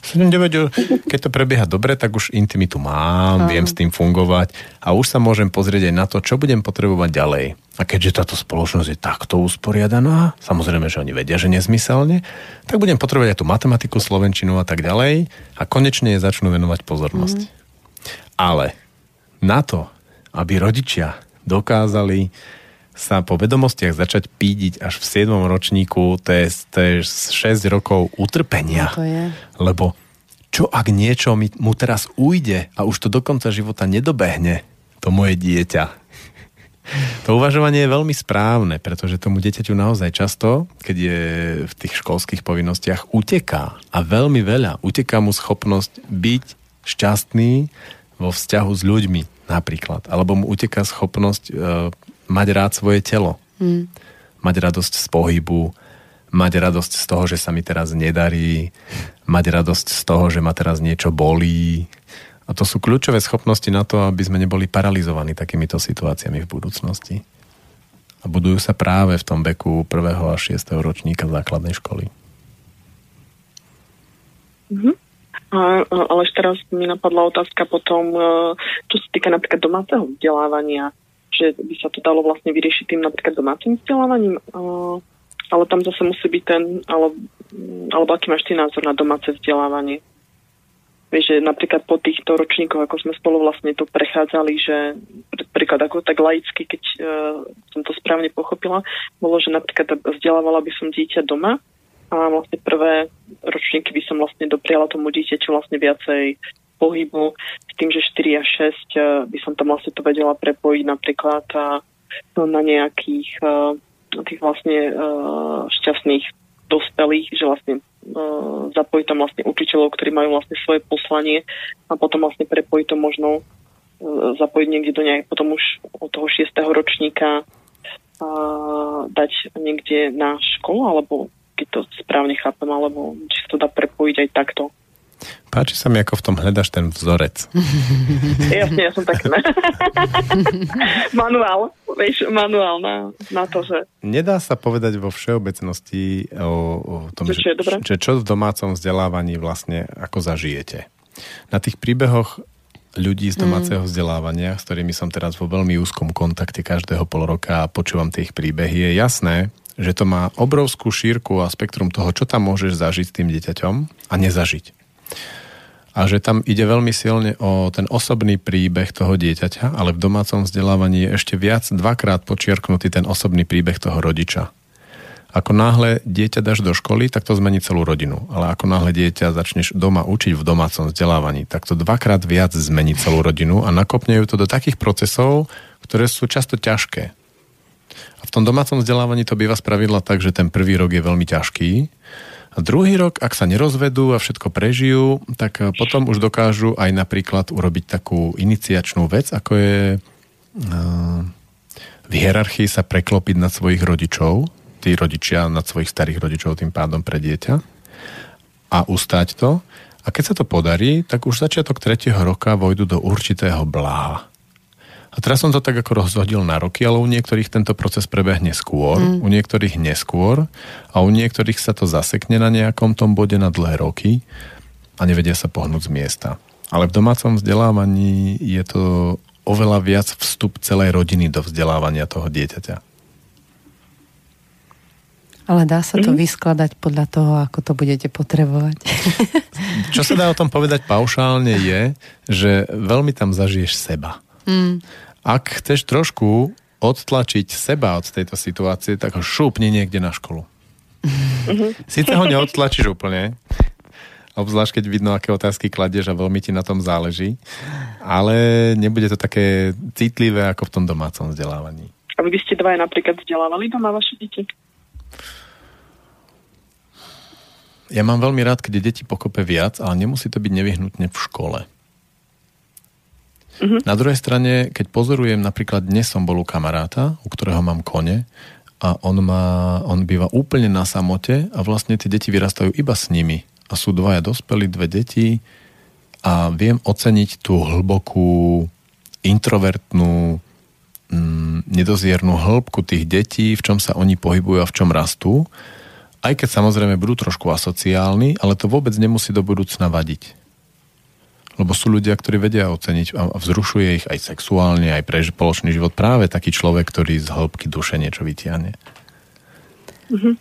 7-9, keď to prebieha dobre, tak už intimitu mám, viem s tým fungovať a už sa môžem pozrieť aj na to, čo budem potrebovať ďalej. A keďže táto spoločnosť je takto usporiadaná, samozrejme, že oni vedia, že nezmyselne, tak budem potrebovať aj tú matematiku, slovenčinu a tak ďalej a konečne začnú venovať pozornosť. Mm. Ale na to, aby rodičia dokázali sa po vedomostiach začať pídiť až v 7. ročníku, to je, to je 6 rokov utrpenia. No to je. Lebo čo ak niečo mi, mu teraz ujde a už to do konca života nedobehne, to moje dieťa. To uvažovanie je veľmi správne, pretože tomu dieťaťu naozaj často, keď je v tých školských povinnostiach, uteká. A veľmi veľa. Uteká mu schopnosť byť šťastný vo vzťahu s ľuďmi napríklad. Alebo mu uteká schopnosť e, mať rád svoje telo. Mm. Mať radosť z pohybu, mať radosť z toho, že sa mi teraz nedarí, mať radosť z toho, že ma teraz niečo bolí. A to sú kľúčové schopnosti na to, aby sme neboli paralizovaní takýmito situáciami v budúcnosti. A budujú sa práve v tom veku 1. a 6. ročníka základnej školy. Mhm. A, ale ešte teraz mi napadla otázka potom, e, čo sa týka napríklad domáceho vzdelávania, že by sa to dalo vlastne vyriešiť tým napríklad domácim vzdelávaním, e, ale tam zase musí byť ten, alebo, alebo aký máš ty názor na domáce vzdelávanie? Vieš, že napríklad po týchto ročníkoch, ako sme spolu vlastne to prechádzali, že príklad ako tak laicky, keď uh, som to správne pochopila, bolo, že napríklad vzdelávala by som dieťa doma a vlastne prvé ročníky by som vlastne dopriala tomu dieťaťu vlastne viacej pohybu s tým, že 4 a 6 eh, by som tam vlastne to vedela prepojiť napríklad no, na nejakých uh, tých vlastne uh, šťastných dospelých, že vlastne zapojiť tam vlastne učiteľov, ktorí majú vlastne svoje poslanie a potom vlastne prepojiť to možno zapojiť niekde do nejak, potom už od toho 6. ročníka dať niekde na školu alebo keď to správne chápem, alebo či sa to dá prepojiť aj takto. Páči sa mi, ako v tom hľadaš ten vzorec. Jasne, ja som tak manuál, vieš, manuál na, na to, že... Nedá sa povedať vo všeobecnosti o, o tom, že, že, že, že čo v domácom vzdelávaní vlastne ako zažijete. Na tých príbehoch ľudí z domáceho mm. vzdelávania, s ktorými som teraz vo veľmi úzkom kontakte každého pol roka a počúvam tie ich príbehy, je jasné, že to má obrovskú šírku a spektrum toho, čo tam môžeš zažiť s tým dieťaťom a nezažiť. A že tam ide veľmi silne o ten osobný príbeh toho dieťaťa, ale v domácom vzdelávaní je ešte viac dvakrát počiarknutý ten osobný príbeh toho rodiča. Ako náhle dieťa dáš do školy, tak to zmení celú rodinu. Ale ako náhle dieťa začneš doma učiť v domácom vzdelávaní, tak to dvakrát viac zmení celú rodinu a nakopnejú to do takých procesov, ktoré sú často ťažké. A v tom domácom vzdelávaní to býva spravidla tak, že ten prvý rok je veľmi ťažký. Druhý rok, ak sa nerozvedú a všetko prežijú, tak eh, potom už dokážu aj napríklad urobiť takú iniciačnú vec, ako je uh, v hierarchii sa preklopiť na svojich rodičov, tí rodičia nad svojich starých rodičov tým pádom pre dieťa a ustať to. A keď sa to podarí, tak už začiatok tretieho roka vojdu do určitého bláha. A teraz som to tak ako rozhodil na roky, ale u niektorých tento proces prebehne skôr, mm. u niektorých neskôr a u niektorých sa to zasekne na nejakom tom bode na dlhé roky a nevedia sa pohnúť z miesta. Ale v domácom vzdelávaní je to oveľa viac vstup celej rodiny do vzdelávania toho dieťaťa. Ale dá sa to mm. vyskladať podľa toho, ako to budete potrebovať. Čo sa dá o tom povedať paušálne je, že veľmi tam zažiješ seba. Mm. Ak chceš trošku odtlačiť seba od tejto situácie, tak ho šúpni niekde na školu. Mm-hmm. Sice ho neodtlačíš úplne, obzvlášť keď vidno, aké otázky kladieš a veľmi ti na tom záleží, ale nebude to také citlivé ako v tom domácom vzdelávaní. A vy by ste dvaja napríklad vzdelávali doma vaše deti? Ja mám veľmi rád, keď deti pokope viac, ale nemusí to byť nevyhnutne v škole. Uh-huh. Na druhej strane, keď pozorujem, napríklad dnes som bol u kamaráta, u ktorého mám kone a on, má, on býva úplne na samote a vlastne tie deti vyrastajú iba s nimi. A sú dvaja dospelí, dve deti a viem oceniť tú hlbokú, introvertnú, mm, nedoziernú hĺbku tých detí, v čom sa oni pohybujú a v čom rastú. Aj keď samozrejme budú trošku asociálni, ale to vôbec nemusí do budúcna vadiť. Lebo sú ľudia, ktorí vedia oceniť a vzrušuje ich aj sexuálne, aj pre spoločný život práve taký človek, ktorý z hĺbky duše niečo vytiahne. Mm-hmm.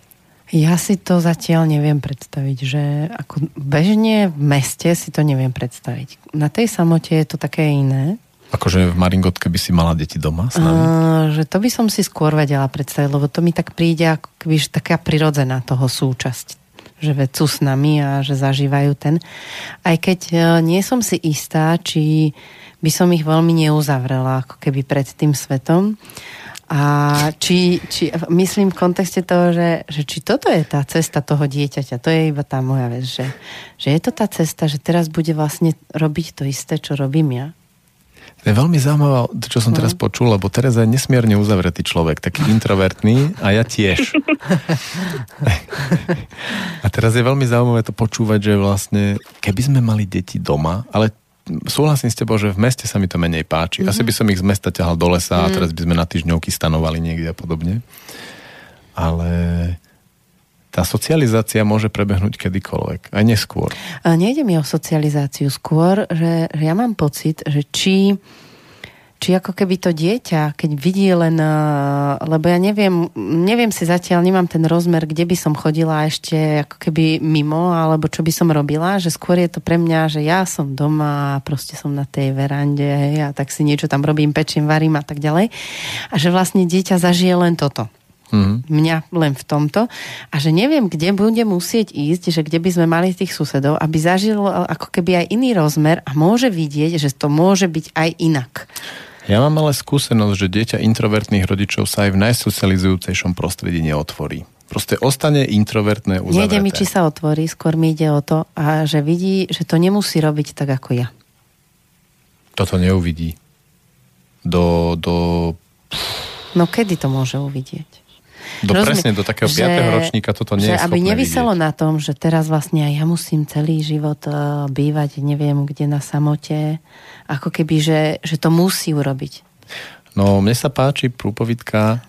Ja si to zatiaľ neviem predstaviť, že ako bežne v meste si to neviem predstaviť. Na tej samote je to také iné. Akože v Maringotke by si mala deti doma s nami? Uh, že to by som si skôr vedela predstaviť, lebo to mi tak príde ako keby, taká prirodzená toho súčasť že vedú s nami a že zažívajú ten. Aj keď e, nie som si istá, či by som ich veľmi neuzavrela ako keby pred tým svetom. A či, či myslím v kontexte toho, že, že či toto je tá cesta toho dieťaťa, to je iba tá moja vec, že, že je to tá cesta, že teraz bude vlastne robiť to isté, čo robím ja. To je veľmi zaujímavé, čo som teraz no. počul, lebo Tereza je nesmierne uzavretý človek, taký introvertný a ja tiež. a teraz je veľmi zaujímavé to počúvať, že vlastne, keby sme mali deti doma, ale súhlasím s tebou, že v meste sa mi to menej páči. Mm-hmm. Asi by som ich z mesta ťahal do lesa a mhm. teraz by sme na týždňovky stanovali niekde a podobne. Ale tá socializácia môže prebehnúť kedykoľvek, aj neskôr. A nejde mi o socializáciu skôr, že, že ja mám pocit, že či či ako keby to dieťa, keď vidí len, lebo ja neviem, neviem si zatiaľ, nemám ten rozmer, kde by som chodila ešte ako keby mimo, alebo čo by som robila, že skôr je to pre mňa, že ja som doma a proste som na tej verande a tak si niečo tam robím, pečím, varím a tak ďalej. A že vlastne dieťa zažije len toto. Mm-hmm. Mňa len v tomto. A že neviem, kde bude musieť ísť, že kde by sme mali tých susedov, aby zažil ako keby aj iný rozmer a môže vidieť, že to môže byť aj inak. Ja mám ale skúsenosť, že dieťa introvertných rodičov sa aj v najsocializujúcejšom prostredí neotvorí. Proste ostane introvertné, uzavreté. Nejde mi, či sa otvorí, skôr mi ide o to, a že vidí, že to nemusí robiť tak ako ja. Toto neuvidí. Do, do... No kedy to môže uvidieť? Do, Rozumie, presne, do takého že, 5. ročníka toto nie že je aby nevyselo vidieť. na tom, že teraz vlastne ja musím celý život uh, bývať, neviem kde na samote, ako keby, že, že to musí urobiť. No, mne sa páči prúpovidka,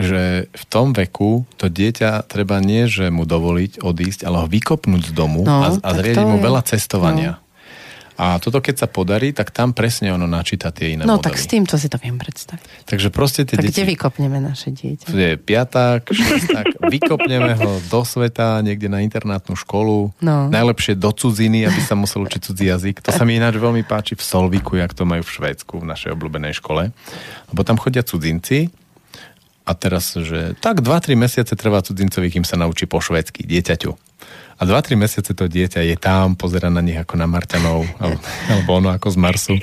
že v tom veku to dieťa treba nie, že mu dovoliť odísť, ale ho vykopnúť z domu no, a, a zriediť mu je. veľa cestovania. No. A toto keď sa podarí, tak tam presne ono načíta tie iné No modely. tak s týmto si to viem predstaviť. Takže proste tie tak deti... kde vykopneme naše dieťa? Je piaták, šesták, vykopneme ho do sveta, niekde na internátnu školu. No. Najlepšie do cudziny, aby sa musel učiť cudzí jazyk. To sa mi ináč veľmi páči v Solviku, jak to majú v Švédsku, v našej obľúbenej škole. Lebo tam chodia cudzinci, a teraz, že tak 2-3 mesiace trvá cudzincovi, kým sa naučí po švédsky, dieťaťu. A 2-3 mesiace to dieťa je tam, pozera na nich ako na Marťanov, alebo, ono ako z Marsu.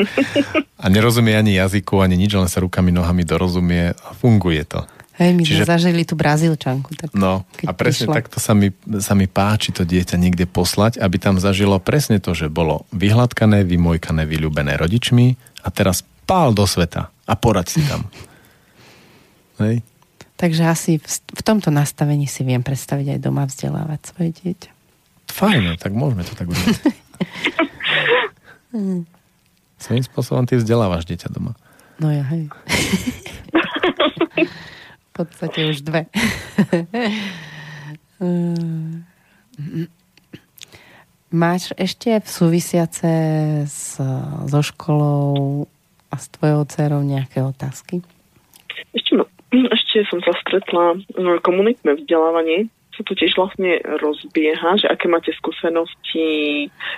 A nerozumie ani jazyku, ani nič, len sa rukami, nohami dorozumie a funguje to. Hej, my Čiže... sme zažili tú brazílčanku. Tak no a presne prišla. takto sa mi, sa mi páči to dieťa niekde poslať, aby tam zažilo presne to, že bolo vyhladkané, vymojkané, vyľúbené rodičmi a teraz pál do sveta a poraď si tam. Hej. Takže asi v, v tomto nastavení si viem predstaviť aj doma vzdelávať svoje dieťa. Fajn, tak môžeme to tak urobiť. Svojím spôsobom ty vzdelávaš dieťa doma. No ja, hej. v podstate už dve. Máš ešte v súvisiace s, so školou a s tvojou dcerou nejaké otázky? Ešte, ešte som sa stretla na komunitné vzdelávanie sa to tiež vlastne rozbieha, že aké máte skúsenosti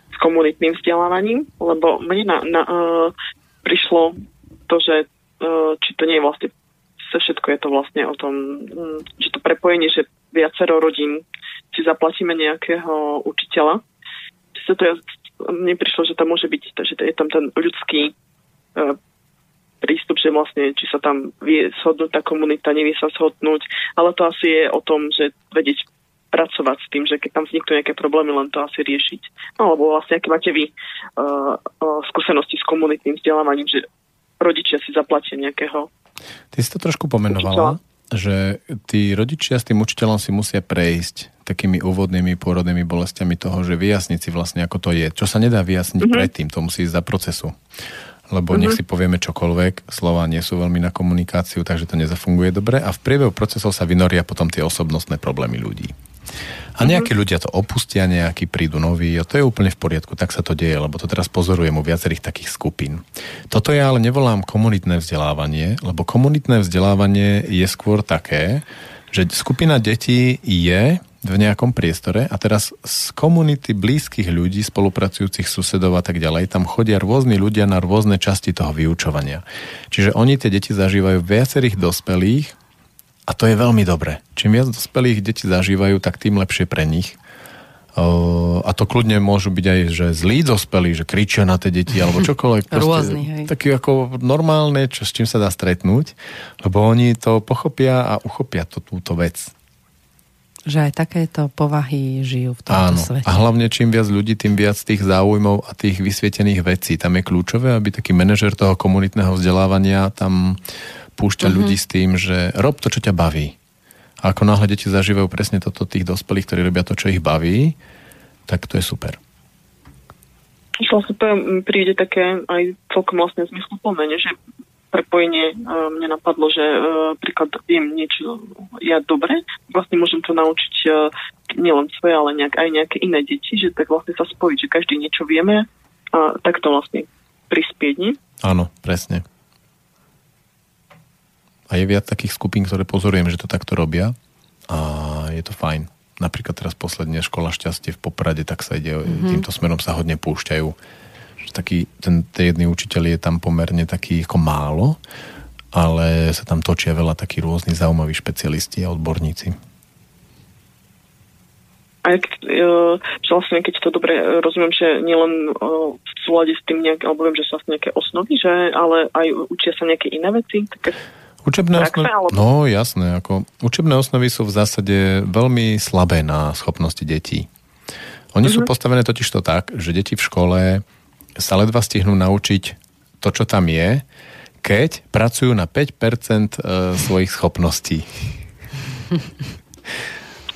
s komunitným vzdelávaním, lebo mne na, na, uh, prišlo to, že uh, či to nie je vlastne všetko je to vlastne o tom, um, že to prepojenie, že viacero rodín si zaplatíme nejakého učiteľa. Čiže to je, mne prišlo, že tam môže byť, že je tam ten ľudský uh, prístup, že vlastne, či sa tam vie shodnúť tá komunita, nevie sa shodnúť, ale to asi je o tom, že vedieť pracovať s tým, že keď tam vzniknú nejaké problémy, len to asi riešiť. No alebo vlastne, aké máte vy uh, uh, skúsenosti s komunitným vzdelávaním, že rodičia si zaplatia nejakého Ty si to trošku pomenovala, učiteľa. že tí rodičia s tým učiteľom si musia prejsť takými úvodnými pôrodnými bolestiami toho, že vyjasniť si vlastne, ako to je. Čo sa nedá vyjasniť mm-hmm. predtým, to musí ísť za procesu lebo mm-hmm. nech mhm. si povieme čokoľvek, slova nie sú veľmi na komunikáciu, takže to nezafunguje dobre a v priebehu procesov sa vynoria potom tie osobnostné problémy ľudí. A mhm. nejakí mm-hmm. ľudia to opustia, nejakí prídu noví a to je úplne v poriadku, tak sa to deje, lebo to teraz pozorujem u viacerých takých skupín. Toto ja ale nevolám komunitné vzdelávanie, lebo komunitné vzdelávanie je skôr také, že skupina detí je v nejakom priestore a teraz z komunity blízkych ľudí, spolupracujúcich susedov a tak ďalej, tam chodia rôzni ľudia na rôzne časti toho vyučovania. Čiže oni tie deti zažívajú viacerých dospelých a to je veľmi dobré. Čím viac dospelých deti zažívajú, tak tým lepšie pre nich. a to kľudne môžu byť aj, že zlí dospelí, že kričia na tie deti alebo čokoľvek. Rôzny, hej. Taký ako normálne, čo, s čím sa dá stretnúť, lebo oni to pochopia a uchopia to, túto vec. Že aj takéto povahy žijú v tomto Áno. svete. A hlavne čím viac ľudí, tým viac tých záujmov a tých vysvietených vecí. Tam je kľúčové, aby taký manažer toho komunitného vzdelávania tam púšťa uh-huh. ľudí s tým, že rob to, čo ťa baví. A ako náhle deti zažívajú presne toto tých dospelých, ktorí robia to, čo ich baví, tak to je super. Vlastne príde také aj celkom vlastne zmysluplné, že prepojenie uh, mne napadlo, že uh, príklad viem niečo ja dobre, vlastne môžem to naučiť uh, nielen svoje, ale nejak, aj nejaké iné deti, že tak vlastne sa spojiť, že každý niečo vieme a tak to vlastne prispieť, nie? Áno, presne. A je viac takých skupín, ktoré pozorujem, že to takto robia a je to fajn. Napríklad teraz posledne Škola šťastie v Poprade, tak sa ide, mm-hmm. týmto smerom sa hodne púšťajú. Že taký, ten, ten jedný učiteľ je tam pomerne taký ako málo, ale sa tam točia veľa takí rôzni zaujímaví špecialisti a odborníci. A keď, uh, vlastne, keď to dobre rozumiem, že nielen uh, v súlade s tým nejak, alebo viem, že sú vlastne nejaké osnovy, že, ale aj učia sa nejaké iné veci, také Učebné osnovy, no jasné, ako učebné osnovy sú v zásade veľmi slabé na schopnosti detí. Oni mm-hmm. sú mhm. postavené totiž to tak, že deti v škole sa ledva stihnú naučiť to, čo tam je, keď pracujú na 5% e, svojich schopností.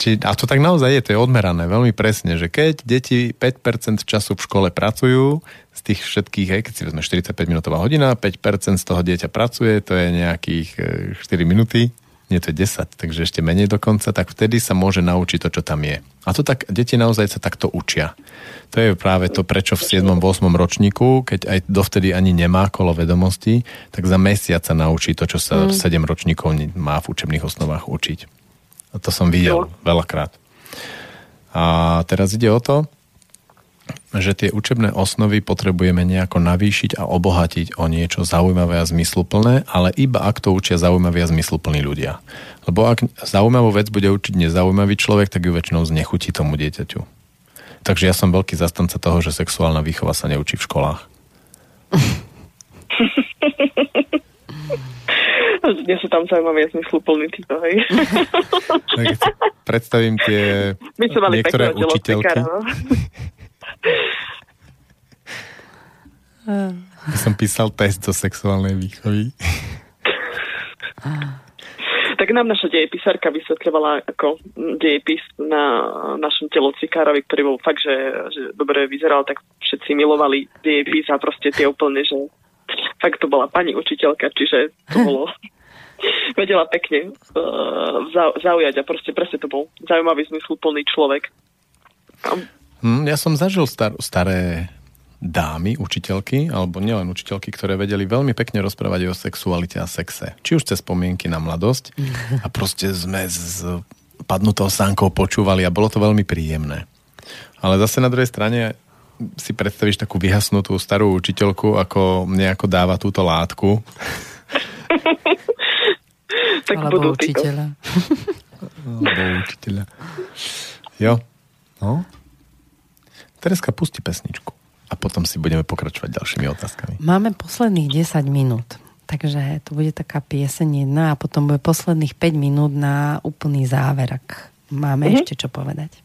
Či, a to tak naozaj je, to je odmerané veľmi presne, že keď deti 5% času v škole pracujú, z tých všetkých, hej, keď si vezme 45 minútová hodina, 5% z toho dieťa pracuje, to je nejakých 4 e, minúty, nie to je 10, takže ešte menej dokonca, tak vtedy sa môže naučiť to, čo tam je. A to tak, deti naozaj sa takto učia. To je práve to, prečo v 7. 8. ročníku, keď aj dovtedy ani nemá kolo vedomostí, tak za mesiac sa naučí to, čo sa mm. 7 ročníkov má v učebných osnovách učiť. A to som videl veľakrát. A teraz ide o to, že tie učebné osnovy potrebujeme nejako navýšiť a obohatiť o niečo zaujímavé a zmysluplné, ale iba ak to učia zaujímaví a zmysluplní ľudia. Lebo ak zaujímavú vec bude učiť nezaujímavý človek, tak ju väčšinou znechutí tomu dieťaťu. Takže ja som veľký zastanca toho, že sexuálna výchova sa neučí v školách. Nie sú tam zaujímavé zmysluplný títo, hej. predstavím tie niektoré učiteľky. Ja som písal test zo sexuálnej výchovy. tak nám naša dejepisárka vysvetľovala ako dejepis na našom telocikárovi, ktorý bol fakt, že, že dobre vyzeral, tak všetci milovali dejepis a proste tie úplne, že fakt to bola pani učiteľka, čiže to bolo vedela pekne uh, zaujať a proste presne to bol zaujímavý, zmysluplný človek. Hm, ja som zažil star- staré dámy, učiteľky, alebo nielen učiteľky, ktoré vedeli veľmi pekne rozprávať o sexualite a sexe. Či už cez spomienky na mladosť a proste sme s padnutou sánkou počúvali a bolo to veľmi príjemné. Ale zase na druhej strane si predstavíš takú vyhasnutú starú učiteľku, ako nejako dáva túto látku. tak Alebo učiteľa. Alebo učiteľa. Jo. No. Tereska, pusti pesničku. A potom si budeme pokračovať ďalšími otázkami. Máme posledných 10 minút. Takže to bude taká pieseň jedna a potom bude posledných 5 minút na úplný záver, ak máme mm-hmm. ešte čo povedať.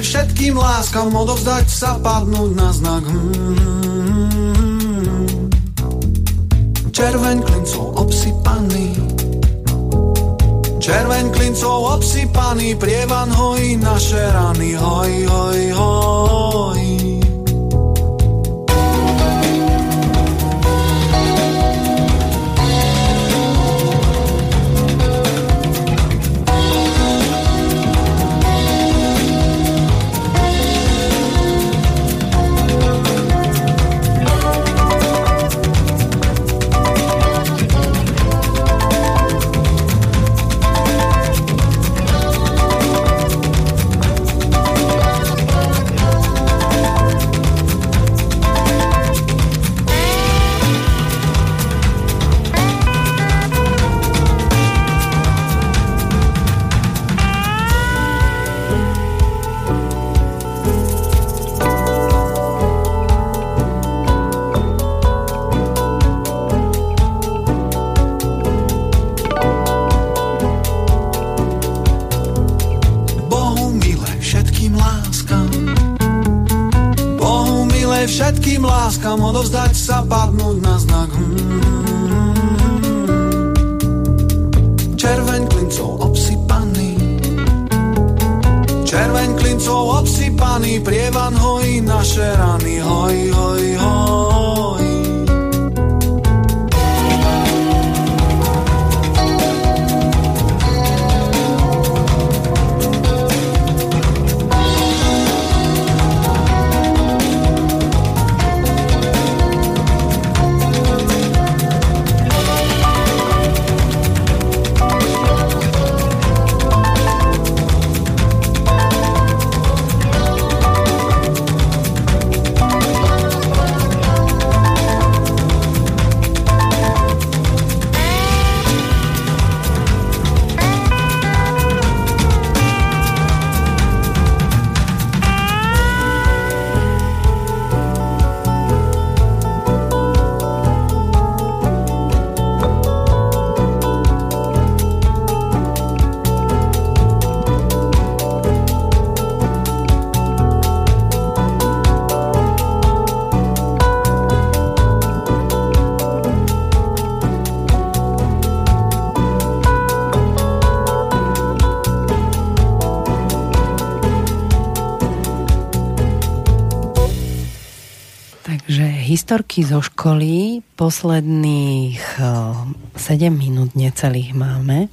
Všetkým láskam odovzdať sa padnúť na znak. Červeň klincov obsypaný. Červeň klincov obsypaný Prievan hojí naše rany Hoj, hoj, hoj všetkým láskam odovzdať sa, padnúť na znak. Červeň klincov obsypaný. Červeň klincov obsypaný Prievan hojí naše rany. Hoj, hoj, hoj historky zo školy. Posledných 7 eh, minút necelých máme.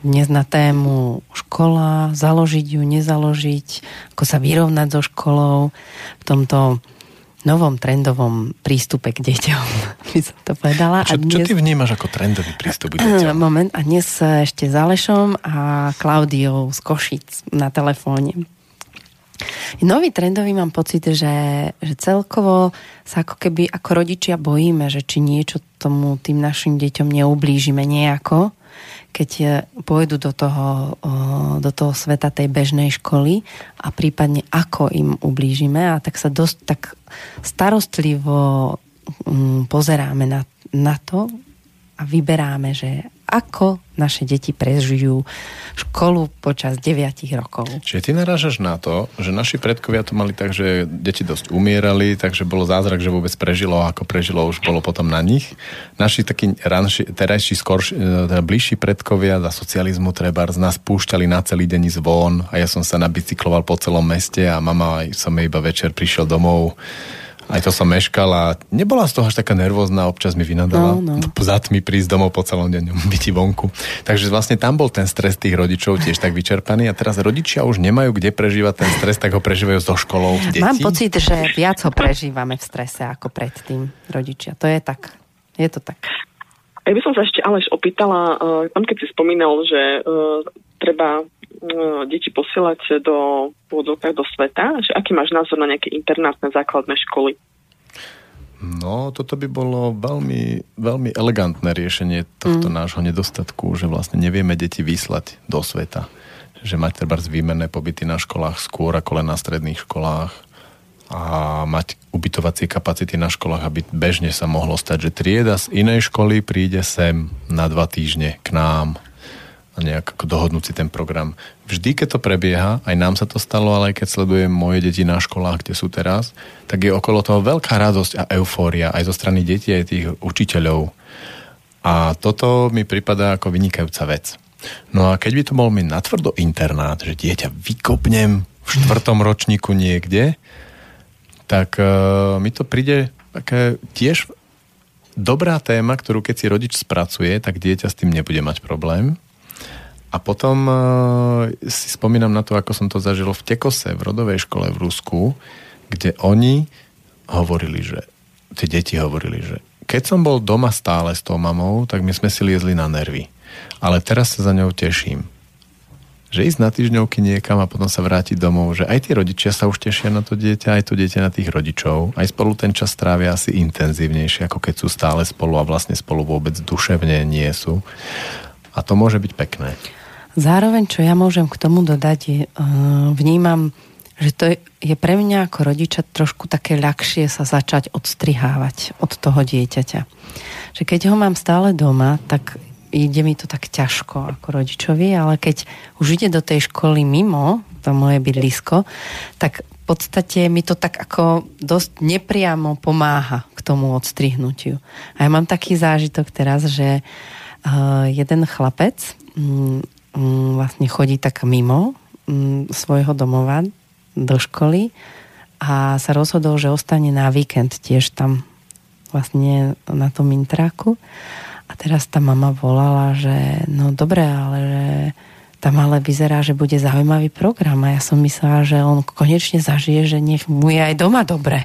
Dnes na tému škola, založiť ju, nezaložiť, ako sa vyrovnať so školou v tomto novom trendovom prístupe k deťom, by som to povedala. A čo, a dnes... čo ty vnímaš ako trendový prístup k deťom? Moment, a dnes ešte s Alešom a Klaudiou z Košic na telefóne. Nový trendový mám pocit, že, že celkovo sa ako keby ako rodičia bojíme, že či niečo tomu tým našim deťom neublížime nejako, keď pôjdu do toho, do toho sveta tej bežnej školy a prípadne ako im ublížime a tak sa dosť tak starostlivo pozeráme na, na to a vyberáme, že ako naše deti prežijú školu počas 9 rokov. Čiže ty narážaš na to, že naši predkovia to mali tak, že deti dosť umierali, takže bolo zázrak, že vôbec prežilo, ako prežilo už bolo potom na nich. Naši takí ranši, terajší, skorš, e, teda bližší predkovia za socializmu treba z nás púšťali na celý deň zvon a ja som sa nabicykloval po celom meste a mama som iba večer prišiel domov aj to som meškal a nebola z toho až taká nervózna, občas mi vynadala no, no. za tmy prísť domov po celom deň, byti vonku. Takže vlastne tam bol ten stres tých rodičov tiež tak vyčerpaný a teraz rodičia už nemajú kde prežívať ten stres, tak ho prežívajú so školou detí. Mám pocit, že viac ho prežívame v strese ako predtým rodičia. To je tak. Je to tak. Ja by som sa ešte Aleš opýtala, uh, tam keď si spomínal, že uh, treba deti posielať do pôvodovkách do sveta, že aký máš názor na nejaké internátne základné školy? No, toto by bolo veľmi, veľmi elegantné riešenie tohto mm. nášho nedostatku, že vlastne nevieme deti vyslať do sveta. Že mať treba výmenné pobyty na školách skôr ako len na stredných školách a mať ubytovacie kapacity na školách, aby bežne sa mohlo stať, že trieda z inej školy príde sem na dva týždne k nám a nejak dohodnúť si ten program. Vždy, keď to prebieha, aj nám sa to stalo, ale aj keď sledujem moje deti na školách, kde sú teraz, tak je okolo toho veľká radosť a eufória aj zo strany detí, aj tých učiteľov. A toto mi pripadá ako vynikajúca vec. No a keď by to bol mi natvrdo internát, že dieťa vykopnem v štvrtom ročníku niekde, tak uh, mi to príde také tiež dobrá téma, ktorú keď si rodič spracuje, tak dieťa s tým nebude mať problém. A potom uh, si spomínam na to, ako som to zažil v Tekose, v rodovej škole v Rusku, kde oni hovorili, že tie deti hovorili, že keď som bol doma stále s tou mamou, tak my sme si liezli na nervy. Ale teraz sa za ňou teším. Že ísť na týždňovky niekam a potom sa vrátiť domov, že aj tí rodičia sa už tešia na to dieťa, aj to dieťa na tých rodičov. Aj spolu ten čas trávia asi intenzívnejšie, ako keď sú stále spolu a vlastne spolu vôbec duševne nie sú. A to môže byť pekné. Zároveň, čo ja môžem k tomu dodať, je, uh, vnímam, že to je pre mňa ako rodiča trošku také ľahšie sa začať odstrihávať od toho dieťaťa. Že keď ho mám stále doma, tak ide mi to tak ťažko ako rodičovi, ale keď už ide do tej školy mimo, to moje bydlisko, tak podstate mi to tak ako dosť nepriamo pomáha k tomu odstrihnutiu. A ja mám taký zážitok teraz, že uh, jeden chlapec um, vlastne chodí tak mimo um, svojho domova do školy a sa rozhodol, že ostane na víkend tiež tam vlastne na tom intráku. A teraz tá mama volala, že no dobre, ale že tam ale vyzerá, že bude zaujímavý program a ja som myslela, že on konečne zažije, že nech mu je aj doma dobre.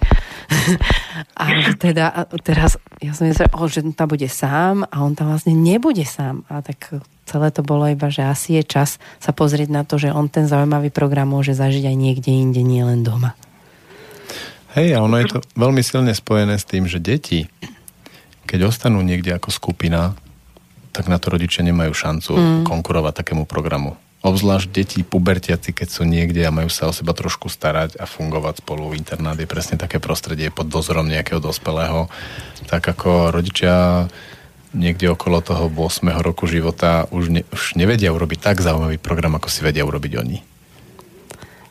a teda teraz, ja som myslela, že tam bude sám a on tam vlastne nebude sám. A tak celé to bolo iba, že asi je čas sa pozrieť na to, že on ten zaujímavý program môže zažiť aj niekde inde, nie len doma. Hej, a ono je to veľmi silne spojené s tým, že deti, keď ostanú niekde ako skupina, tak na to rodičia nemajú šancu mm. konkurovať takému programu. Obzvlášť deti, pubertiaci, keď sú niekde a majú sa o seba trošku starať a fungovať spolu. Internát je presne také prostredie pod dozorom nejakého dospelého. Tak ako rodičia niekde okolo toho 8. roku života už, ne, už nevedia urobiť tak zaujímavý program, ako si vedia urobiť oni.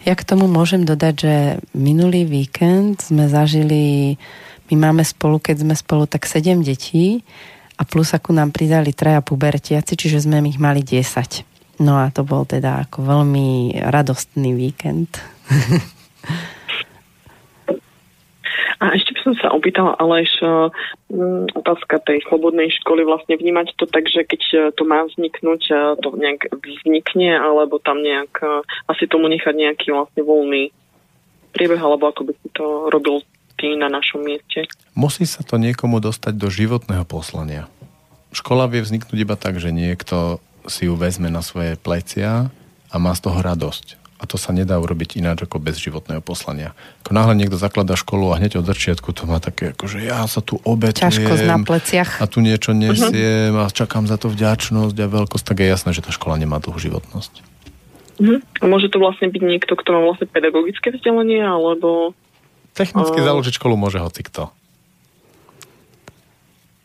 Ja k tomu môžem dodať, že minulý víkend sme zažili, my máme spolu, keď sme spolu, tak 7 detí a plus ako nám pridali traja pubertiaci, čiže sme ich mali 10. No a to bol teda ako veľmi radostný víkend. A ešte by som sa opýtala, Aleš, um, otázka tej slobodnej školy, vlastne vnímať to tak, že keď eh, to má vzniknúť, eh, to nejak vznikne, alebo tam nejak, asi tomu nechať nejaký vlastne voľný priebeh, alebo ako by si to robil ty na našom mieste. Musí sa to niekomu dostať do životného poslania. Škola vie vzniknúť iba tak, že niekto si ju vezme na svoje plecia a má z toho radosť. A to sa nedá urobiť ináč ako bez životného poslania. Ako náhle niekto zaklada školu a hneď od začiatku to má také, ako že ja sa tu obetujem. Ťažkosť na pleciach. A tu niečo nesiem uh-huh. a čakám za to vďačnosť a veľkosť, tak je jasné, že tá škola nemá dlhú životnosť. Uh-huh. A môže to vlastne byť niekto, kto má vlastne pedagogické vzdelanie, alebo Technicky založiť školu môže hoci kto.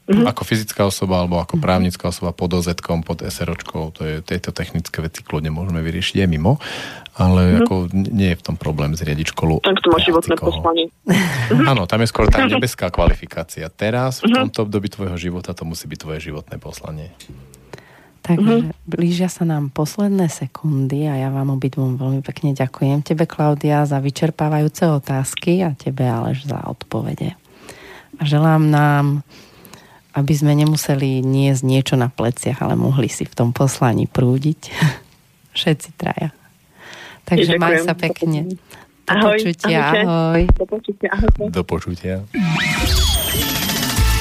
Mm-hmm. Ako fyzická osoba alebo ako právnická osoba pod oz pod SROčkou, to je, tieto technické veci kľudne môžeme vyriešiť, je mimo, ale mm-hmm. ako nie je v tom problém zriadiť školu. Tak to má životné poslanie. Áno, tam je skôr tá nebeská kvalifikácia. Teraz, v mhm. tomto období tvojho života, to musí byť tvoje životné poslanie. Takže mm-hmm. blížia sa nám posledné sekundy a ja vám obidvom veľmi pekne ďakujem. Tebe, Klaudia, za vyčerpávajúce otázky a tebe, Aleš, za odpovede. A želám nám, aby sme nemuseli niesť niečo na pleciach, ale mohli si v tom poslaní prúdiť. Všetci traja. Takže maj sa pekne. Do ahoj, počutia, ahoj. Do počutia, ahoj. Do počutia.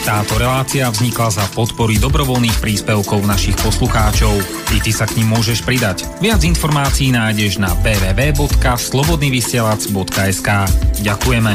Táto relácia vznikla za podpory dobrovoľných príspevkov našich poslucháčov. I ty sa k ním môžeš pridať. Viac informácií nájdeš na www.slobodnyvysielac.sk Ďakujeme.